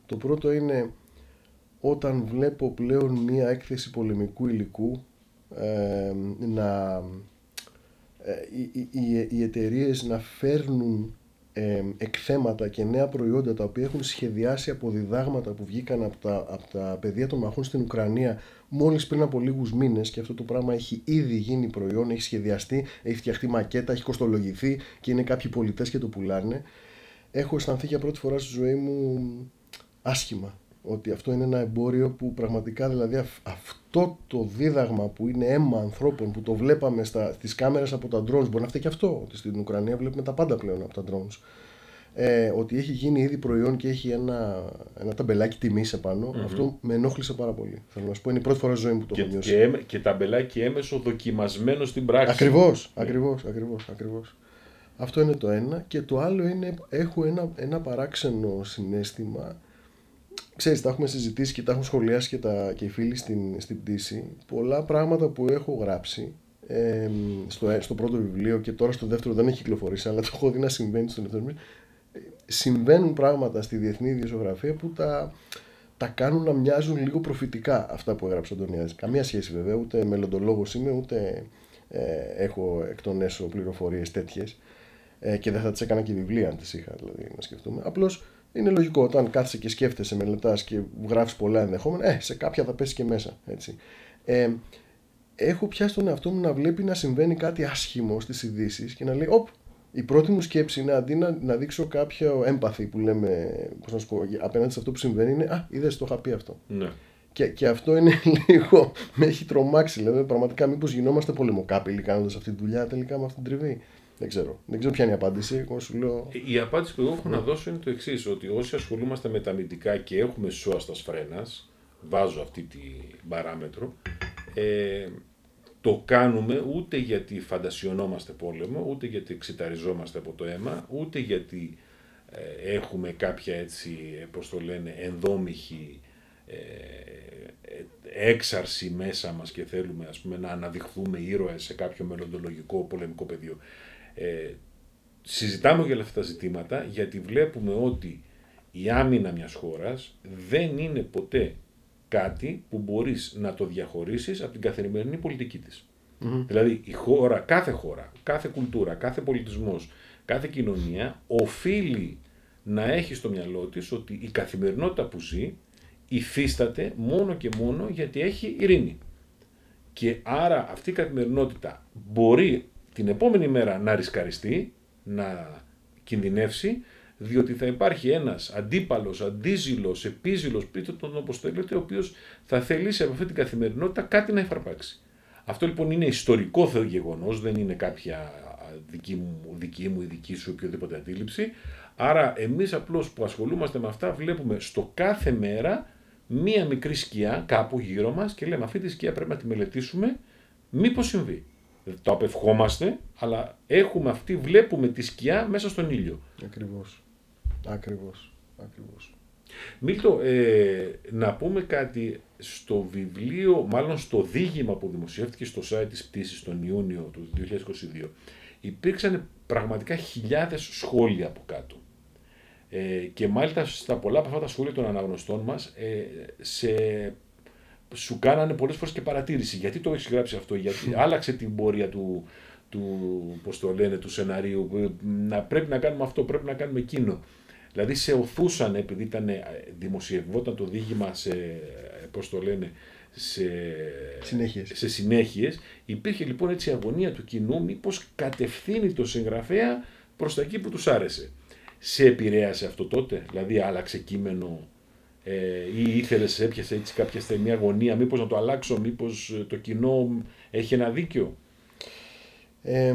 Το πρώτο είναι όταν βλέπω πλέον μία έκθεση πολεμικού υλικού ε, να, ε, οι, οι, οι εταιρείες να φέρνουν ε, εκθέματα και νέα προϊόντα τα οποία έχουν σχεδιάσει από διδάγματα που βγήκαν από τα, από τα παιδεία των μαχών στην Ουκρανία μόλις πριν από λίγους μήνες και αυτό το πράγμα έχει ήδη γίνει προϊόν, έχει σχεδιαστεί, έχει φτιαχτεί μακέτα, έχει κοστολογηθεί και είναι κάποιοι πολιτές και το πουλάνε. Έχω αισθανθεί για πρώτη φορά στη ζωή μου άσχημα ότι αυτό είναι ένα εμπόριο που πραγματικά δηλαδή αυτό το δίδαγμα που είναι αίμα ανθρώπων που το βλέπαμε στα, στις κάμερες από τα drones μπορεί να φταίει και αυτό ότι στην Ουκρανία βλέπουμε τα πάντα πλέον από τα drones ε, ότι έχει γίνει ήδη προϊόν και έχει ένα, ένα ταμπελάκι τιμής επάνω, αυτό με ενόχλησε πάρα πολύ. Θέλω να σου πω, είναι η πρώτη φορά ζωή μου το και, έχω νιώσει. Και, και ταμπελάκι έμεσο δοκιμασμένο στην πράξη. Ακριβώς, ακριβώς, ακριβώς. ακριβώς. Αυτό είναι το ένα. Και το άλλο είναι, έχω ένα, ένα παράξενο συνέστημα ξέρεις, τα έχουμε συζητήσει και τα έχουν σχολιάσει και, τα, και οι φίλοι στην, στην πτήση. Πολλά πράγματα που έχω γράψει ε, στο, στο πρώτο βιβλίο και τώρα στο δεύτερο δεν έχει κυκλοφορήσει, αλλά το έχω δει να συμβαίνει στον δεύτερο Συμβαίνουν πράγματα στη διεθνή ιδιοσιογραφία που τα, τα κάνουν να μοιάζουν λίγο προφητικά αυτά που έγραψε ο Αντωνιάδης. Καμία σχέση βέβαια, ούτε μελλοντολόγος είμαι, ούτε ε, έχω εκ των έσω πληροφορίες τέτοιες ε, και δεν θα τις έκανα και βιβλία αν τις είχα δηλαδή να σκεφτούμε. Απλώς είναι λογικό όταν κάθεσαι και σκέφτεσαι, μελετά και γράφεις πολλά ενδεχόμενα, ε, σε κάποια θα πέσει και μέσα. Έτσι. Ε, έχω πιάσει τον εαυτό μου να βλέπει να συμβαίνει κάτι άσχημο στις ειδήσει και να λέει: Οπ, η πρώτη μου σκέψη είναι αντί να, να δείξω κάποιο έμπαθη που λέμε, πώς να σου πω, απέναντι σε αυτό που συμβαίνει, είναι Α, είδες, το είχα πει αυτό. Ναι. Και, και αυτό είναι λίγο. με έχει τρομάξει. Δηλαδή, πραγματικά, μήπως γινόμαστε πολεμοκάπηλοι κάνοντας αυτή τη δουλειά τελικά με αυτή την τριβή. Δεν ξέρω. Δεν ξέρω ποια είναι η απάντηση. Εγώ σου λέω... Η απάντηση που εγώ έχω να δώσω είναι το εξής: Ότι όσοι ασχολούμαστε με τα αμυντικά και έχουμε σώα στα σφρένας, βάζω αυτή την παράμετρο, ε, το κάνουμε ούτε γιατί φαντασιωνόμαστε πόλεμο, ούτε γιατί εξηταριζόμαστε από το αίμα, ούτε γιατί ε, έχουμε κάποια έτσι, πώς το λένε, ενδόμηχη ε, έξαρση μέσα μας και θέλουμε ας πούμε, να αναδειχθούμε ήρωες σε κάποιο μελλοντολογικό πολεμικό πεδίο. Ε, συζητάμε για αυτά τα ζητήματα γιατί βλέπουμε ότι η άμυνα μιας χώρας δεν είναι ποτέ κάτι που μπορείς να το διαχωρίσεις από την καθημερινή πολιτική της. Δηλαδή η χώρα, κάθε χώρα, κάθε κουλτούρα, κάθε πολιτισμός, κάθε κοινωνία οφείλει να έχει στο μυαλό της ότι η καθημερινότητα που ζει υφίσταται μόνο και μόνο γιατί έχει ειρήνη. Και άρα αυτή η καθημερινότητα μπορεί την επόμενη μέρα να ρισκαριστεί, να κινδυνεύσει, διότι θα υπάρχει ένας αντίπαλος, αντίζηλος, επίζηλος, πείτε τον όπως θέλετε, ο οποίος θα θελήσει από αυτή την καθημερινότητα κάτι να εφαρπάξει. Αυτό λοιπόν είναι ιστορικό γεγονός, δεν είναι κάποια δική μου, δική μου ή δική σου οποιοδήποτε αντίληψη. Άρα εμείς απλώς που ασχολούμαστε με αυτά βλέπουμε στο κάθε μέρα μία μικρή σκιά κάπου γύρω μας και λέμε αυτή τη σκιά πρέπει να τη μελετήσουμε μήπως συμβεί. Το απευχόμαστε, αλλά έχουμε αυτή, βλέπουμε τη σκιά μέσα στον ήλιο. Ακριβώς. Ακριβώς. Ακριβώς. Μίλτο, ε, να πούμε κάτι στο βιβλίο, μάλλον στο δίγημα που δημοσιεύτηκε στο site της πτήσης τον Ιούνιο του 2022, υπήρξαν πραγματικά χιλιάδες σχόλια από κάτω. Ε, και μάλιστα στα πολλά από αυτά τα σχόλια των αναγνωστών μας ε, σε, σου κάνανε πολλές φορές και παρατήρηση. Γιατί το έχεις γράψει αυτό, γιατί άλλαξε την πορεία του, του, πώς το λένε, του σεναρίου, ε, να πρέπει να κάνουμε αυτό, πρέπει να κάνουμε εκείνο. Δηλαδή σε οθούσαν επειδή ήταν, ε, δημοσιευόταν το δίγημα σε, πώς το λένε, σε συνέχειες. σε συνέχειες. Υπήρχε λοιπόν έτσι η αγωνία του κοινού μήπως κατευθύνει το συγγραφέα προς τα εκεί που τους άρεσε. Σε επηρέασε αυτό τότε, δηλαδή άλλαξε κείμενο ε, ή ήθελες, έπιασες έτσι κάποια στιγμή αγωνία, μήπως να το αλλάξω, μήπως το κοινό έχει ένα δίκιο; Ε,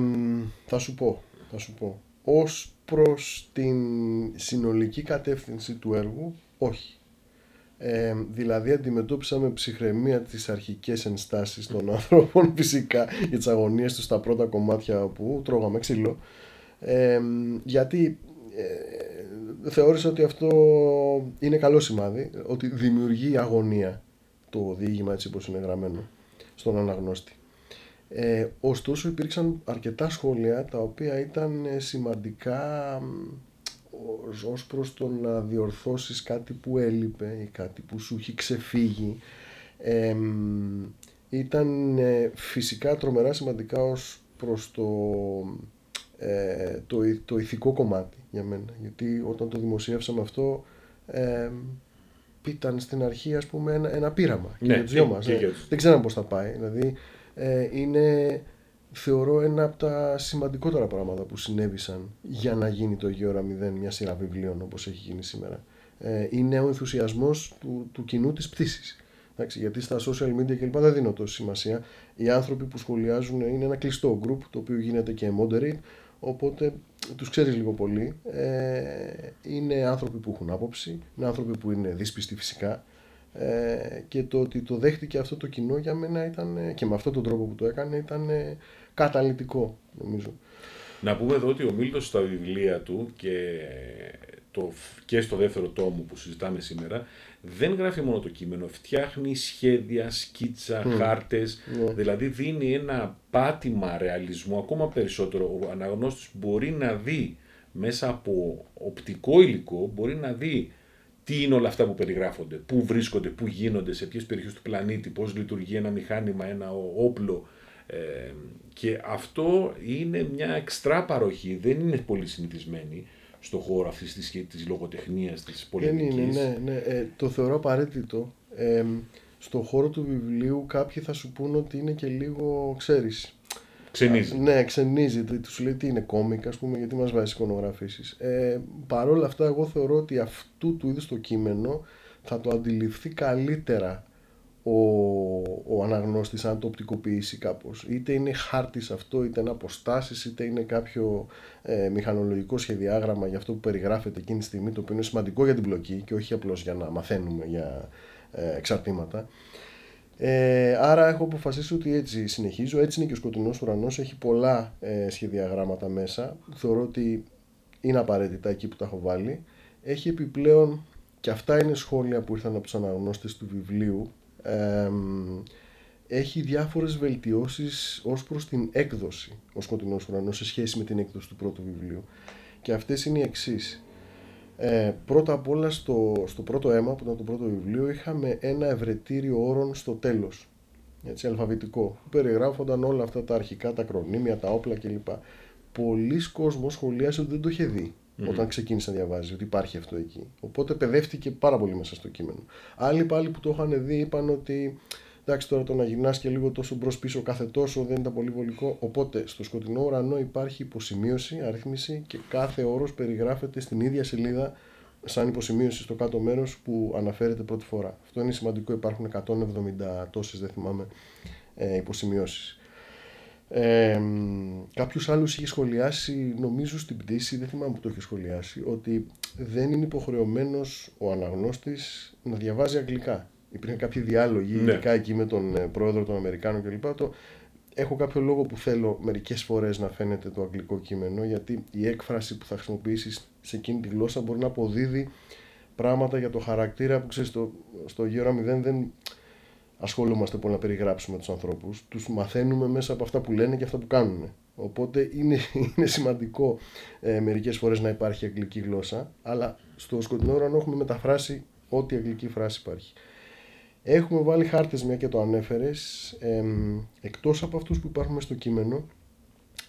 θα σου πω, θα σου πω. Ως προς την συνολική κατεύθυνση του έργου, όχι. Ε, δηλαδή αντιμετώπισα με ψυχραιμία τις αρχικές ενστάσεις των ανθρώπων φυσικά για τις αγωνίες τους στα πρώτα κομμάτια που τρώγαμε ξύλο ε, γιατί ε, θεώρησα ότι αυτό είναι καλό σημάδι ότι δημιουργεί αγωνία το διήγημα έτσι όπως είναι γραμμένο στον αναγνώστη. Ε, ωστόσο υπήρξαν αρκετά σχόλια τα οποία ήταν σημαντικά ως προς το να διορθώσεις κάτι που έλειπε ή κάτι που σου έχει ξεφύγει. Ήταν ε, φυσικά τρομερά σημαντικά ως προς το, ε, το, το ηθικό κομμάτι για μένα γιατί όταν το δημοσίευσαμε αυτό ε, ήταν στην αρχή ας πούμε ένα, ένα πείραμα ναι, για τους δυο μας. Ε. δεν ξέραμε πώς θα πάει δηλαδή ε, είναι θεωρώ ένα από τα σημαντικότερα πράγματα που συνέβησαν για να γίνει το Γεώρα 0 μια σειρά βιβλίων όπως έχει γίνει σήμερα. Ε, είναι ο ενθουσιασμός του, του κοινού της πτήσης. Εντάξει, γιατί στα social media κλπ. δεν δίνω τόση σημασία. Οι άνθρωποι που σχολιάζουν είναι ένα κλειστό group το οποίο γίνεται και moderate οπότε τους ξέρεις λίγο πολύ. Ε, είναι άνθρωποι που έχουν άποψη, είναι άνθρωποι που είναι δύσπιστοι φυσικά ε, και το ότι το δέχτηκε αυτό το κοινό για μένα ήταν και με αυτόν τον τρόπο που το έκανε ήταν καταλητικό νομίζω. Να πούμε εδώ ότι ο Μίλτος στα βιβλία του και, το, και στο δεύτερο τόμο που συζητάμε σήμερα δεν γράφει μόνο το κείμενο, φτιάχνει σχέδια, σκίτσα, mm. χάρτες, ναι. δηλαδή δίνει ένα πάτημα ρεαλισμού ακόμα περισσότερο. Ο αναγνώστης μπορεί να δει μέσα από οπτικό υλικό, μπορεί να δει τι είναι όλα αυτά που περιγράφονται, πού βρίσκονται, πού γίνονται, σε ποιες περιοχές του πλανήτη, πώς λειτουργεί ένα μηχάνημα, ένα όπλο, ε, και αυτό είναι μια εξτρά παροχή, δεν είναι πολύ συνηθισμένη στο χώρο αυτής της της λογοτεχνίας, της πολιτικής. Δεν είναι, ναι, ναι. Ε, το θεωρώ απαραίτητο. Ε, στο χώρο του βιβλίου κάποιοι θα σου πούν ότι είναι και λίγο, ξέρεις... Ξενίζει. ναι, ξενίζει. Τους λέει τι είναι κόμικ, ας πούμε, γιατί μας βάζει εικονογραφήσεις. Ε, Παρ' αυτά, εγώ θεωρώ ότι αυτού του είδους το κείμενο θα το αντιληφθεί καλύτερα ο, ο αναγνώστης αν το οπτικοποιήσει κάπως. Είτε είναι χάρτης αυτό, είτε είναι αποστάσεις, είτε είναι κάποιο ε, μηχανολογικό σχεδιάγραμμα για αυτό που περιγράφεται εκείνη τη στιγμή, το οποίο είναι σημαντικό για την μπλοκή και όχι απλώς για να μαθαίνουμε για ε, εξαρτήματα. Ε, άρα έχω αποφασίσει ότι έτσι συνεχίζω. Έτσι είναι και ο σκοτεινός ουρανός. Έχει πολλά ε, σχεδιαγράμματα μέσα. Θεωρώ ότι είναι απαραίτητα εκεί που τα έχω βάλει. Έχει επιπλέον, και αυτά είναι σχόλια που ήρθαν από τους αναγνώστες του βιβλίου, έχει διάφορες βελτιώσεις ως προς την έκδοση ο Σκοτεινός Ουρανός σε σχέση με την έκδοση του πρώτου βιβλίου. Και αυτές είναι οι εξής. Ε, πρώτα απ' όλα στο, στο πρώτο αίμα που ήταν το πρώτο βιβλίο είχαμε ένα ευρετήριο όρων στο τέλος έτσι, αλφαβητικό που περιγράφονταν όλα αυτά τα αρχικά, τα ακρονίμια, τα όπλα κλπ. Πολλοί κόσμος σχολιάζει ότι δεν το είχε δει mm. όταν ξεκίνησε να διαβάζεις, ότι υπάρχει αυτό εκεί. Οπότε παιδεύτηκε πάρα πολύ μέσα στο κείμενο. Άλλοι πάλι που το είχαν δει είπαν ότι εντάξει τώρα το να γυρνάς και λίγο τόσο μπρος πίσω κάθε τόσο δεν ήταν πολύ βολικό. Οπότε στο σκοτεινό ουρανό υπάρχει υποσημείωση, αριθμίση και κάθε όρος περιγράφεται στην ίδια σελίδα σαν υποσημείωση στο κάτω μέρος που αναφέρεται πρώτη φορά. Αυτό είναι σημαντικό, υπάρχουν 170 τόσες, δεν θυμάμαι, ε, υποσημειώσεις. Ε, Κάποιος άλλος είχε σχολιάσει, νομίζω στην πτήση, δεν θυμάμαι που το είχε σχολιάσει, ότι δεν είναι υποχρεωμένος ο αναγνώστης να διαβάζει αγγλικά. Υπήρχαν κάποιοι διάλογοι, ναι. ειδικά εκεί με τον ε, πρόεδρο των Αμερικάνων κλπ. Το, έχω κάποιο λόγο που θέλω μερικές φορές να φαίνεται το αγγλικό κείμενο, γιατί η έκφραση που θα χρησιμοποιήσεις σε εκείνη τη γλώσσα μπορεί να αποδίδει πράγματα για το χαρακτήρα που ξέρεις στο, στο γύρο 0 δεν ασχολούμαστε πολύ να περιγράψουμε τους ανθρώπους, τους μαθαίνουμε μέσα από αυτά που λένε και αυτά που κάνουν. Οπότε είναι, είναι σημαντικό ε, μερικές φορές να υπάρχει αγγλική γλώσσα, αλλά στο σκοτεινό ουρανό έχουμε μεταφράσει ό,τι αγγλική φράση υπάρχει. Έχουμε βάλει χάρτες, μια και το ανέφερες, ε, εκτός από αυτούς που υπάρχουν στο κείμενο,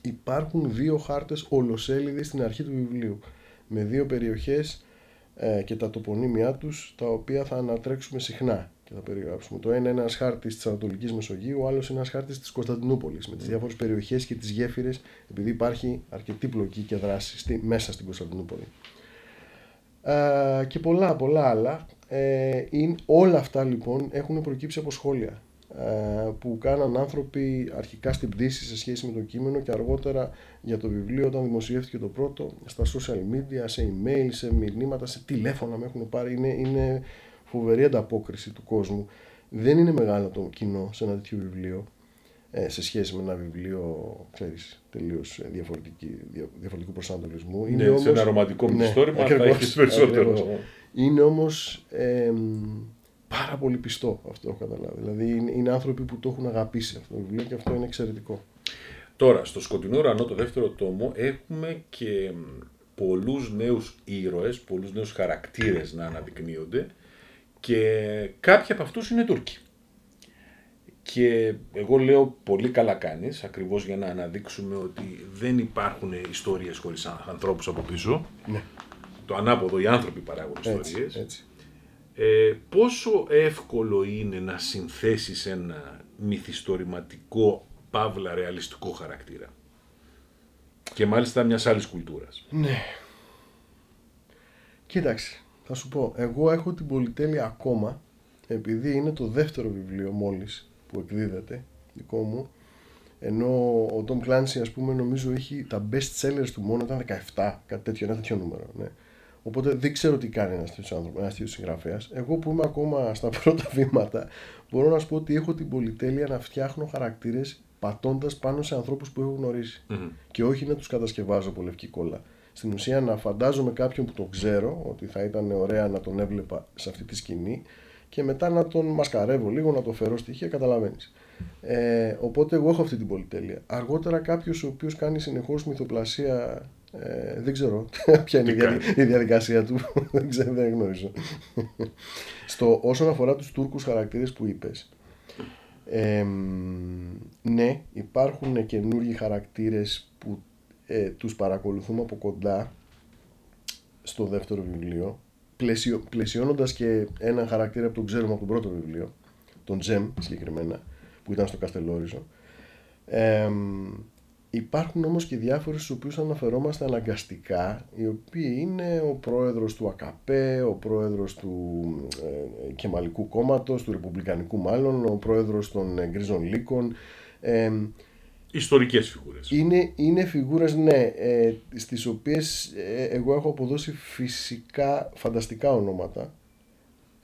υπάρχουν δύο χάρτες ολοσέλιδες στην αρχή του βιβλίου, με δύο περιοχές ε, και τα τοπονύμια τους, τα οποία θα ανατρέξουμε συχνά και θα περιγράψουμε. Το ένα είναι ένας χάρτης της Ανατολικής Μεσογείου, ο άλλος είναι ένας χάρτης της Κωνσταντινούπολης με τις διάφορες περιοχές και τις γέφυρες, επειδή υπάρχει αρκετή πλοκή και δράση στη, μέσα στην Κωνσταντινούπολη. και πολλά πολλά άλλα. Ε, είναι, όλα αυτά λοιπόν έχουν προκύψει από σχόλια που κάναν άνθρωποι αρχικά στην πτήση σε σχέση με το κείμενο και αργότερα για το βιβλίο όταν δημοσιεύτηκε το πρώτο στα social media, σε email, σε μηνύματα, σε τηλέφωνα με έχουν πάρει. Είναι, είναι φοβερή ανταπόκριση του κόσμου. Δεν είναι μεγάλο το κοινό σε ένα τέτοιο βιβλίο ε, σε σχέση με ένα βιβλίο, ξέρεις, τελείως ε, διαφορετικού προσανατολισμού. Είναι ναι, όμως, σε ένα ρομαντικό ναι, μυθιστόρημα θα έχεις περισσότερο. Είναι όμως ε, πάρα πολύ πιστό αυτό έχω καταλάβει. Δηλαδή είναι, είναι άνθρωποι που το έχουν αγαπήσει αυτό το βιβλίο και αυτό είναι εξαιρετικό. Τώρα, στο Σκοτεινό Ουρανό, το δεύτερο τόμο, έχουμε και πολλούς νέους ήρωες, πολλούς νέους χαρακτήρες να αναδεικνύονται και κάποιοι από αυτούς είναι Τούρκοι. Και εγώ λέω πολύ καλά κάνεις, ακριβώς για να αναδείξουμε ότι δεν υπάρχουν ιστορίες χωρίς ανθρώπους από πίσω. Ναι. Το ανάποδο, οι άνθρωποι παράγουν ιστορίες. Έτσι. Ε, πόσο εύκολο είναι να συνθέσεις ένα μυθιστορηματικό, παύλα, ρεαλιστικό χαρακτήρα. Και μάλιστα μιας άλλης κουλτούρας. Ναι. Κοίταξε, θα σου πω, εγώ έχω την πολυτέλεια ακόμα, επειδή είναι το δεύτερο βιβλίο μόλις που εκδίδεται, δικό μου, ενώ ο Tom Clancy ας πούμε νομίζω έχει τα best sellers του μόνο ήταν 17, κάτι τέτοιο, ένα τέτοιο νούμερο, ναι. Οπότε δεν ξέρω τι κάνει ένας τέτοιος άνθρωπο, ένας τέτοιος συγγραφέας. Εγώ που είμαι ακόμα στα πρώτα βήματα, μπορώ να σου πω ότι έχω την πολυτέλεια να φτιάχνω χαρακτήρες πατώντας πάνω σε ανθρώπους που έχω Και όχι να τους κατασκευάζω από λευκή κόλλα στην ουσία να φαντάζομαι κάποιον που τον ξέρω ότι θα ήταν ωραία να τον έβλεπα σε αυτή τη σκηνή και μετά να τον μασκαρεύω λίγο, να το φέρω στοιχεία, καταλαβαίνεις. Ε, οπότε εγώ έχω αυτή την πολυτέλεια. Αργότερα κάποιος ο οποίος κάνει συνεχώς μυθοπλασία, ε, δεν ξέρω ποια είναι η, διαδικασία του, δεν ξέρω, δεν γνωρίζω. Στο, όσον αφορά τους Τούρκους χαρακτήρες που είπες, ε, ναι, υπάρχουν καινούργιοι χαρακτήρες που ε, τους παρακολουθούμε από κοντά στο δεύτερο βιβλίο, πλαισιο, πλαισιώνοντας και έναν χαρακτήρα που τον ξέρουμε από το πρώτο βιβλίο, τον Τζεμ συγκεκριμένα, που ήταν στο Καστελόριζο. Ε, Υπάρχουν όμως και διάφοροι στους οποίους αναφερόμαστε αναγκαστικά, οι οποίοι είναι ο πρόεδρος του ΑΚΠ, ο πρόεδρος του ε, Κεμαλικού Κόμματος, του Ρεπουμπλικανικού μάλλον, ο πρόεδρος των ε, Γκρίζων Λύκων. Ε, Ιστορικές φιγούρες. Είναι, είναι φιγούρες, ναι, ε, στις οποίες ε, εγώ έχω αποδώσει φυσικά φανταστικά ονόματα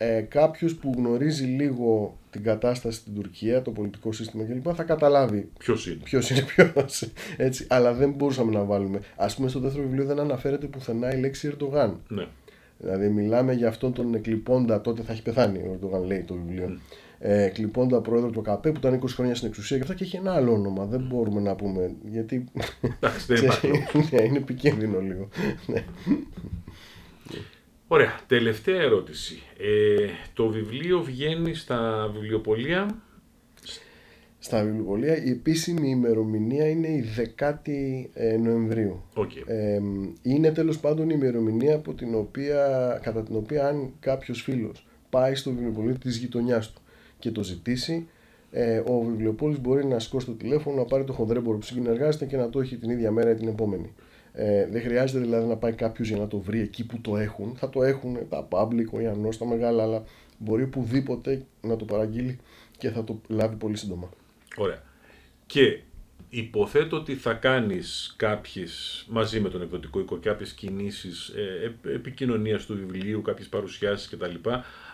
ε, κάποιος που γνωρίζει λίγο την κατάσταση στην Τουρκία, το πολιτικό σύστημα κλπ. θα καταλάβει ποιος είναι. Ποιος είναι ποιος, έτσι, αλλά δεν μπορούσαμε να βάλουμε. Α πούμε, στο δεύτερο βιβλίο δεν αναφέρεται πουθενά η λέξη Ερντογάν. Ναι. Δηλαδή, μιλάμε για αυτόν τον εκλειπώντα, τότε θα έχει πεθάνει ο Ερντογάν, λέει το βιβλίο. Mm. Ε, εκλειπώντα πρόεδρο του ΚΑΠΕ που ήταν 20 χρόνια στην εξουσία και αυτά και έχει ένα άλλο όνομα. Δεν μπορούμε να πούμε. Γιατί. Εντάξει, δεν υπάρχει. Ναι, είναι επικίνδυνο λίγο. Ναι. Ωραία. Τελευταία ερώτηση. Ε, το βιβλίο βγαίνει στα βιβλιοπολία. Στα βιβλιοπολία η επίσημη ημερομηνία είναι η 10η ε, Νοεμβρίου. Okay. Ε, είναι τέλος πάντων η ημερομηνία από την οποία, κατά την οποία αν κάποιος φίλος πάει στο βιβλιοπωλείο της γειτονιάς του και το ζητήσει, ε, ο βιβλιοπόλης μπορεί να σηκώσει το τηλέφωνο, να πάρει το χονδρέμπορο που συνεργάζεται και να το έχει την ίδια μέρα ή την επόμενη. Ε, δεν χρειάζεται δηλαδή να πάει κάποιος για να το βρει εκεί που το έχουν. Θα το έχουν τα public, ο Ιαννός, τα μεγάλα, αλλά μπορεί οπουδήποτε να το παραγγείλει και θα το λάβει πολύ σύντομα. Ωραία. Και υποθέτω ότι θα κάνεις κάποιες, μαζί με τον εκδοτικό οίκο, κάποιες κινήσεις ε, επικοινωνίας του βιβλίου, κάποιες παρουσιάσεις κτλ.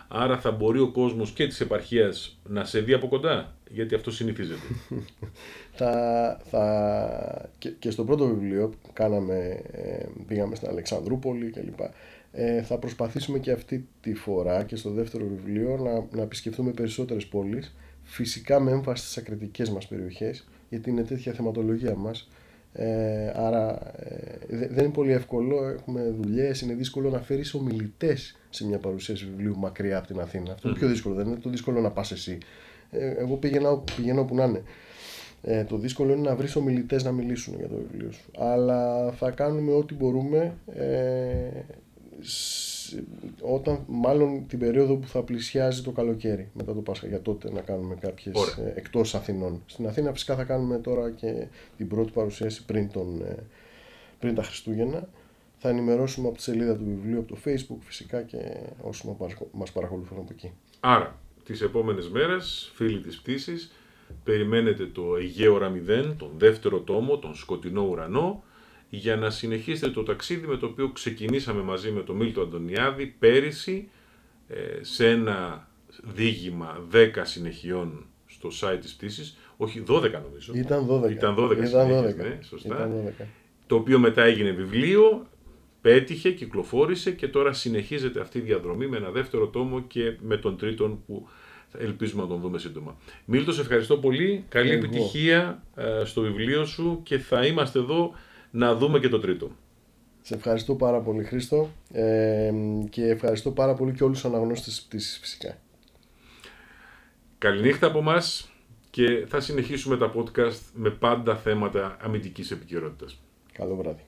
Άρα θα μπορεί ο κόσμος και της επαρχίας να σε δει από κοντά, γιατί αυτό συνηθίζεται. θα, θα, και, και στο πρώτο βιβλίο κάναμε, ε, πήγαμε στην Αλεξανδρούπολη κλπ. Ε, θα προσπαθήσουμε και αυτή τη φορά και στο δεύτερο βιβλίο να, να επισκεφθούμε περισσότερες πόλεις, φυσικά με έμφαση στις ακριτικές μας περιοχές, γιατί είναι τέτοια θεματολογία μας. Ε, άρα ε, δεν είναι πολύ εύκολο, έχουμε δουλειές, είναι δύσκολο να φέρεις ομιλητές σε μια παρουσίαση βιβλίου μακριά από την Αθήνα. Αυτό είναι πιο δύσκολο, δεν είναι το δύσκολο να πας εσύ. Ε, εγώ πηγαίνω, πηγαίνω όπου να είναι. Ε, το δύσκολο είναι να βρεις ομιλητές να μιλήσουν για το βιβλίο σου. Αλλά θα κάνουμε ό,τι μπορούμε ε, όταν, μάλλον την περίοδο που θα πλησιάζει το καλοκαίρι μετά το Πάσχα για τότε να κάνουμε κάποιες ε, εκτός Αθηνών. Στην Αθήνα φυσικά θα κάνουμε τώρα και την πρώτη παρουσίαση πριν, τον, ε, πριν τα Χριστούγεννα. Θα ενημερώσουμε από τη σελίδα του βιβλίου, από το facebook φυσικά και όσοι μας παρακολουθούν από εκεί. Άρα, τις επόμενες μέρες, φίλοι της πτήσης, περιμένετε το Αιγαίο Ραμιδέν, τον δεύτερο τόμο, τον Σκοτεινό Ουρανό, για να συνεχίσετε το ταξίδι με το οποίο ξεκινήσαμε μαζί με τον Μίλτο Αντωνιάδη πέρυσι ε, σε ένα δίγημα 10 συνεχειών στο site της πτήσης, όχι 12 νομίζω. Ήταν 12. Ήταν 12 Ήταν 12. Ναι, σωστά. Ήταν 12. Το οποίο μετά έγινε βιβλίο, πέτυχε, κυκλοφόρησε και τώρα συνεχίζεται αυτή η διαδρομή με ένα δεύτερο τόμο και με τον τρίτον που ελπίζουμε να τον δούμε σύντομα. Μίλτο, σε ευχαριστώ πολύ. Καλή επιτυχία ε, στο βιβλίο σου και θα είμαστε εδώ να δούμε και το τρίτο. Σε ευχαριστώ πάρα πολύ Χρήστο ε, και ευχαριστώ πάρα πολύ και όλους τους αναγνώστες της πτήσης φυσικά. Καληνύχτα από μας και θα συνεχίσουμε τα podcast με πάντα θέματα αμυντικής επικαιρότητας. Καλό βράδυ.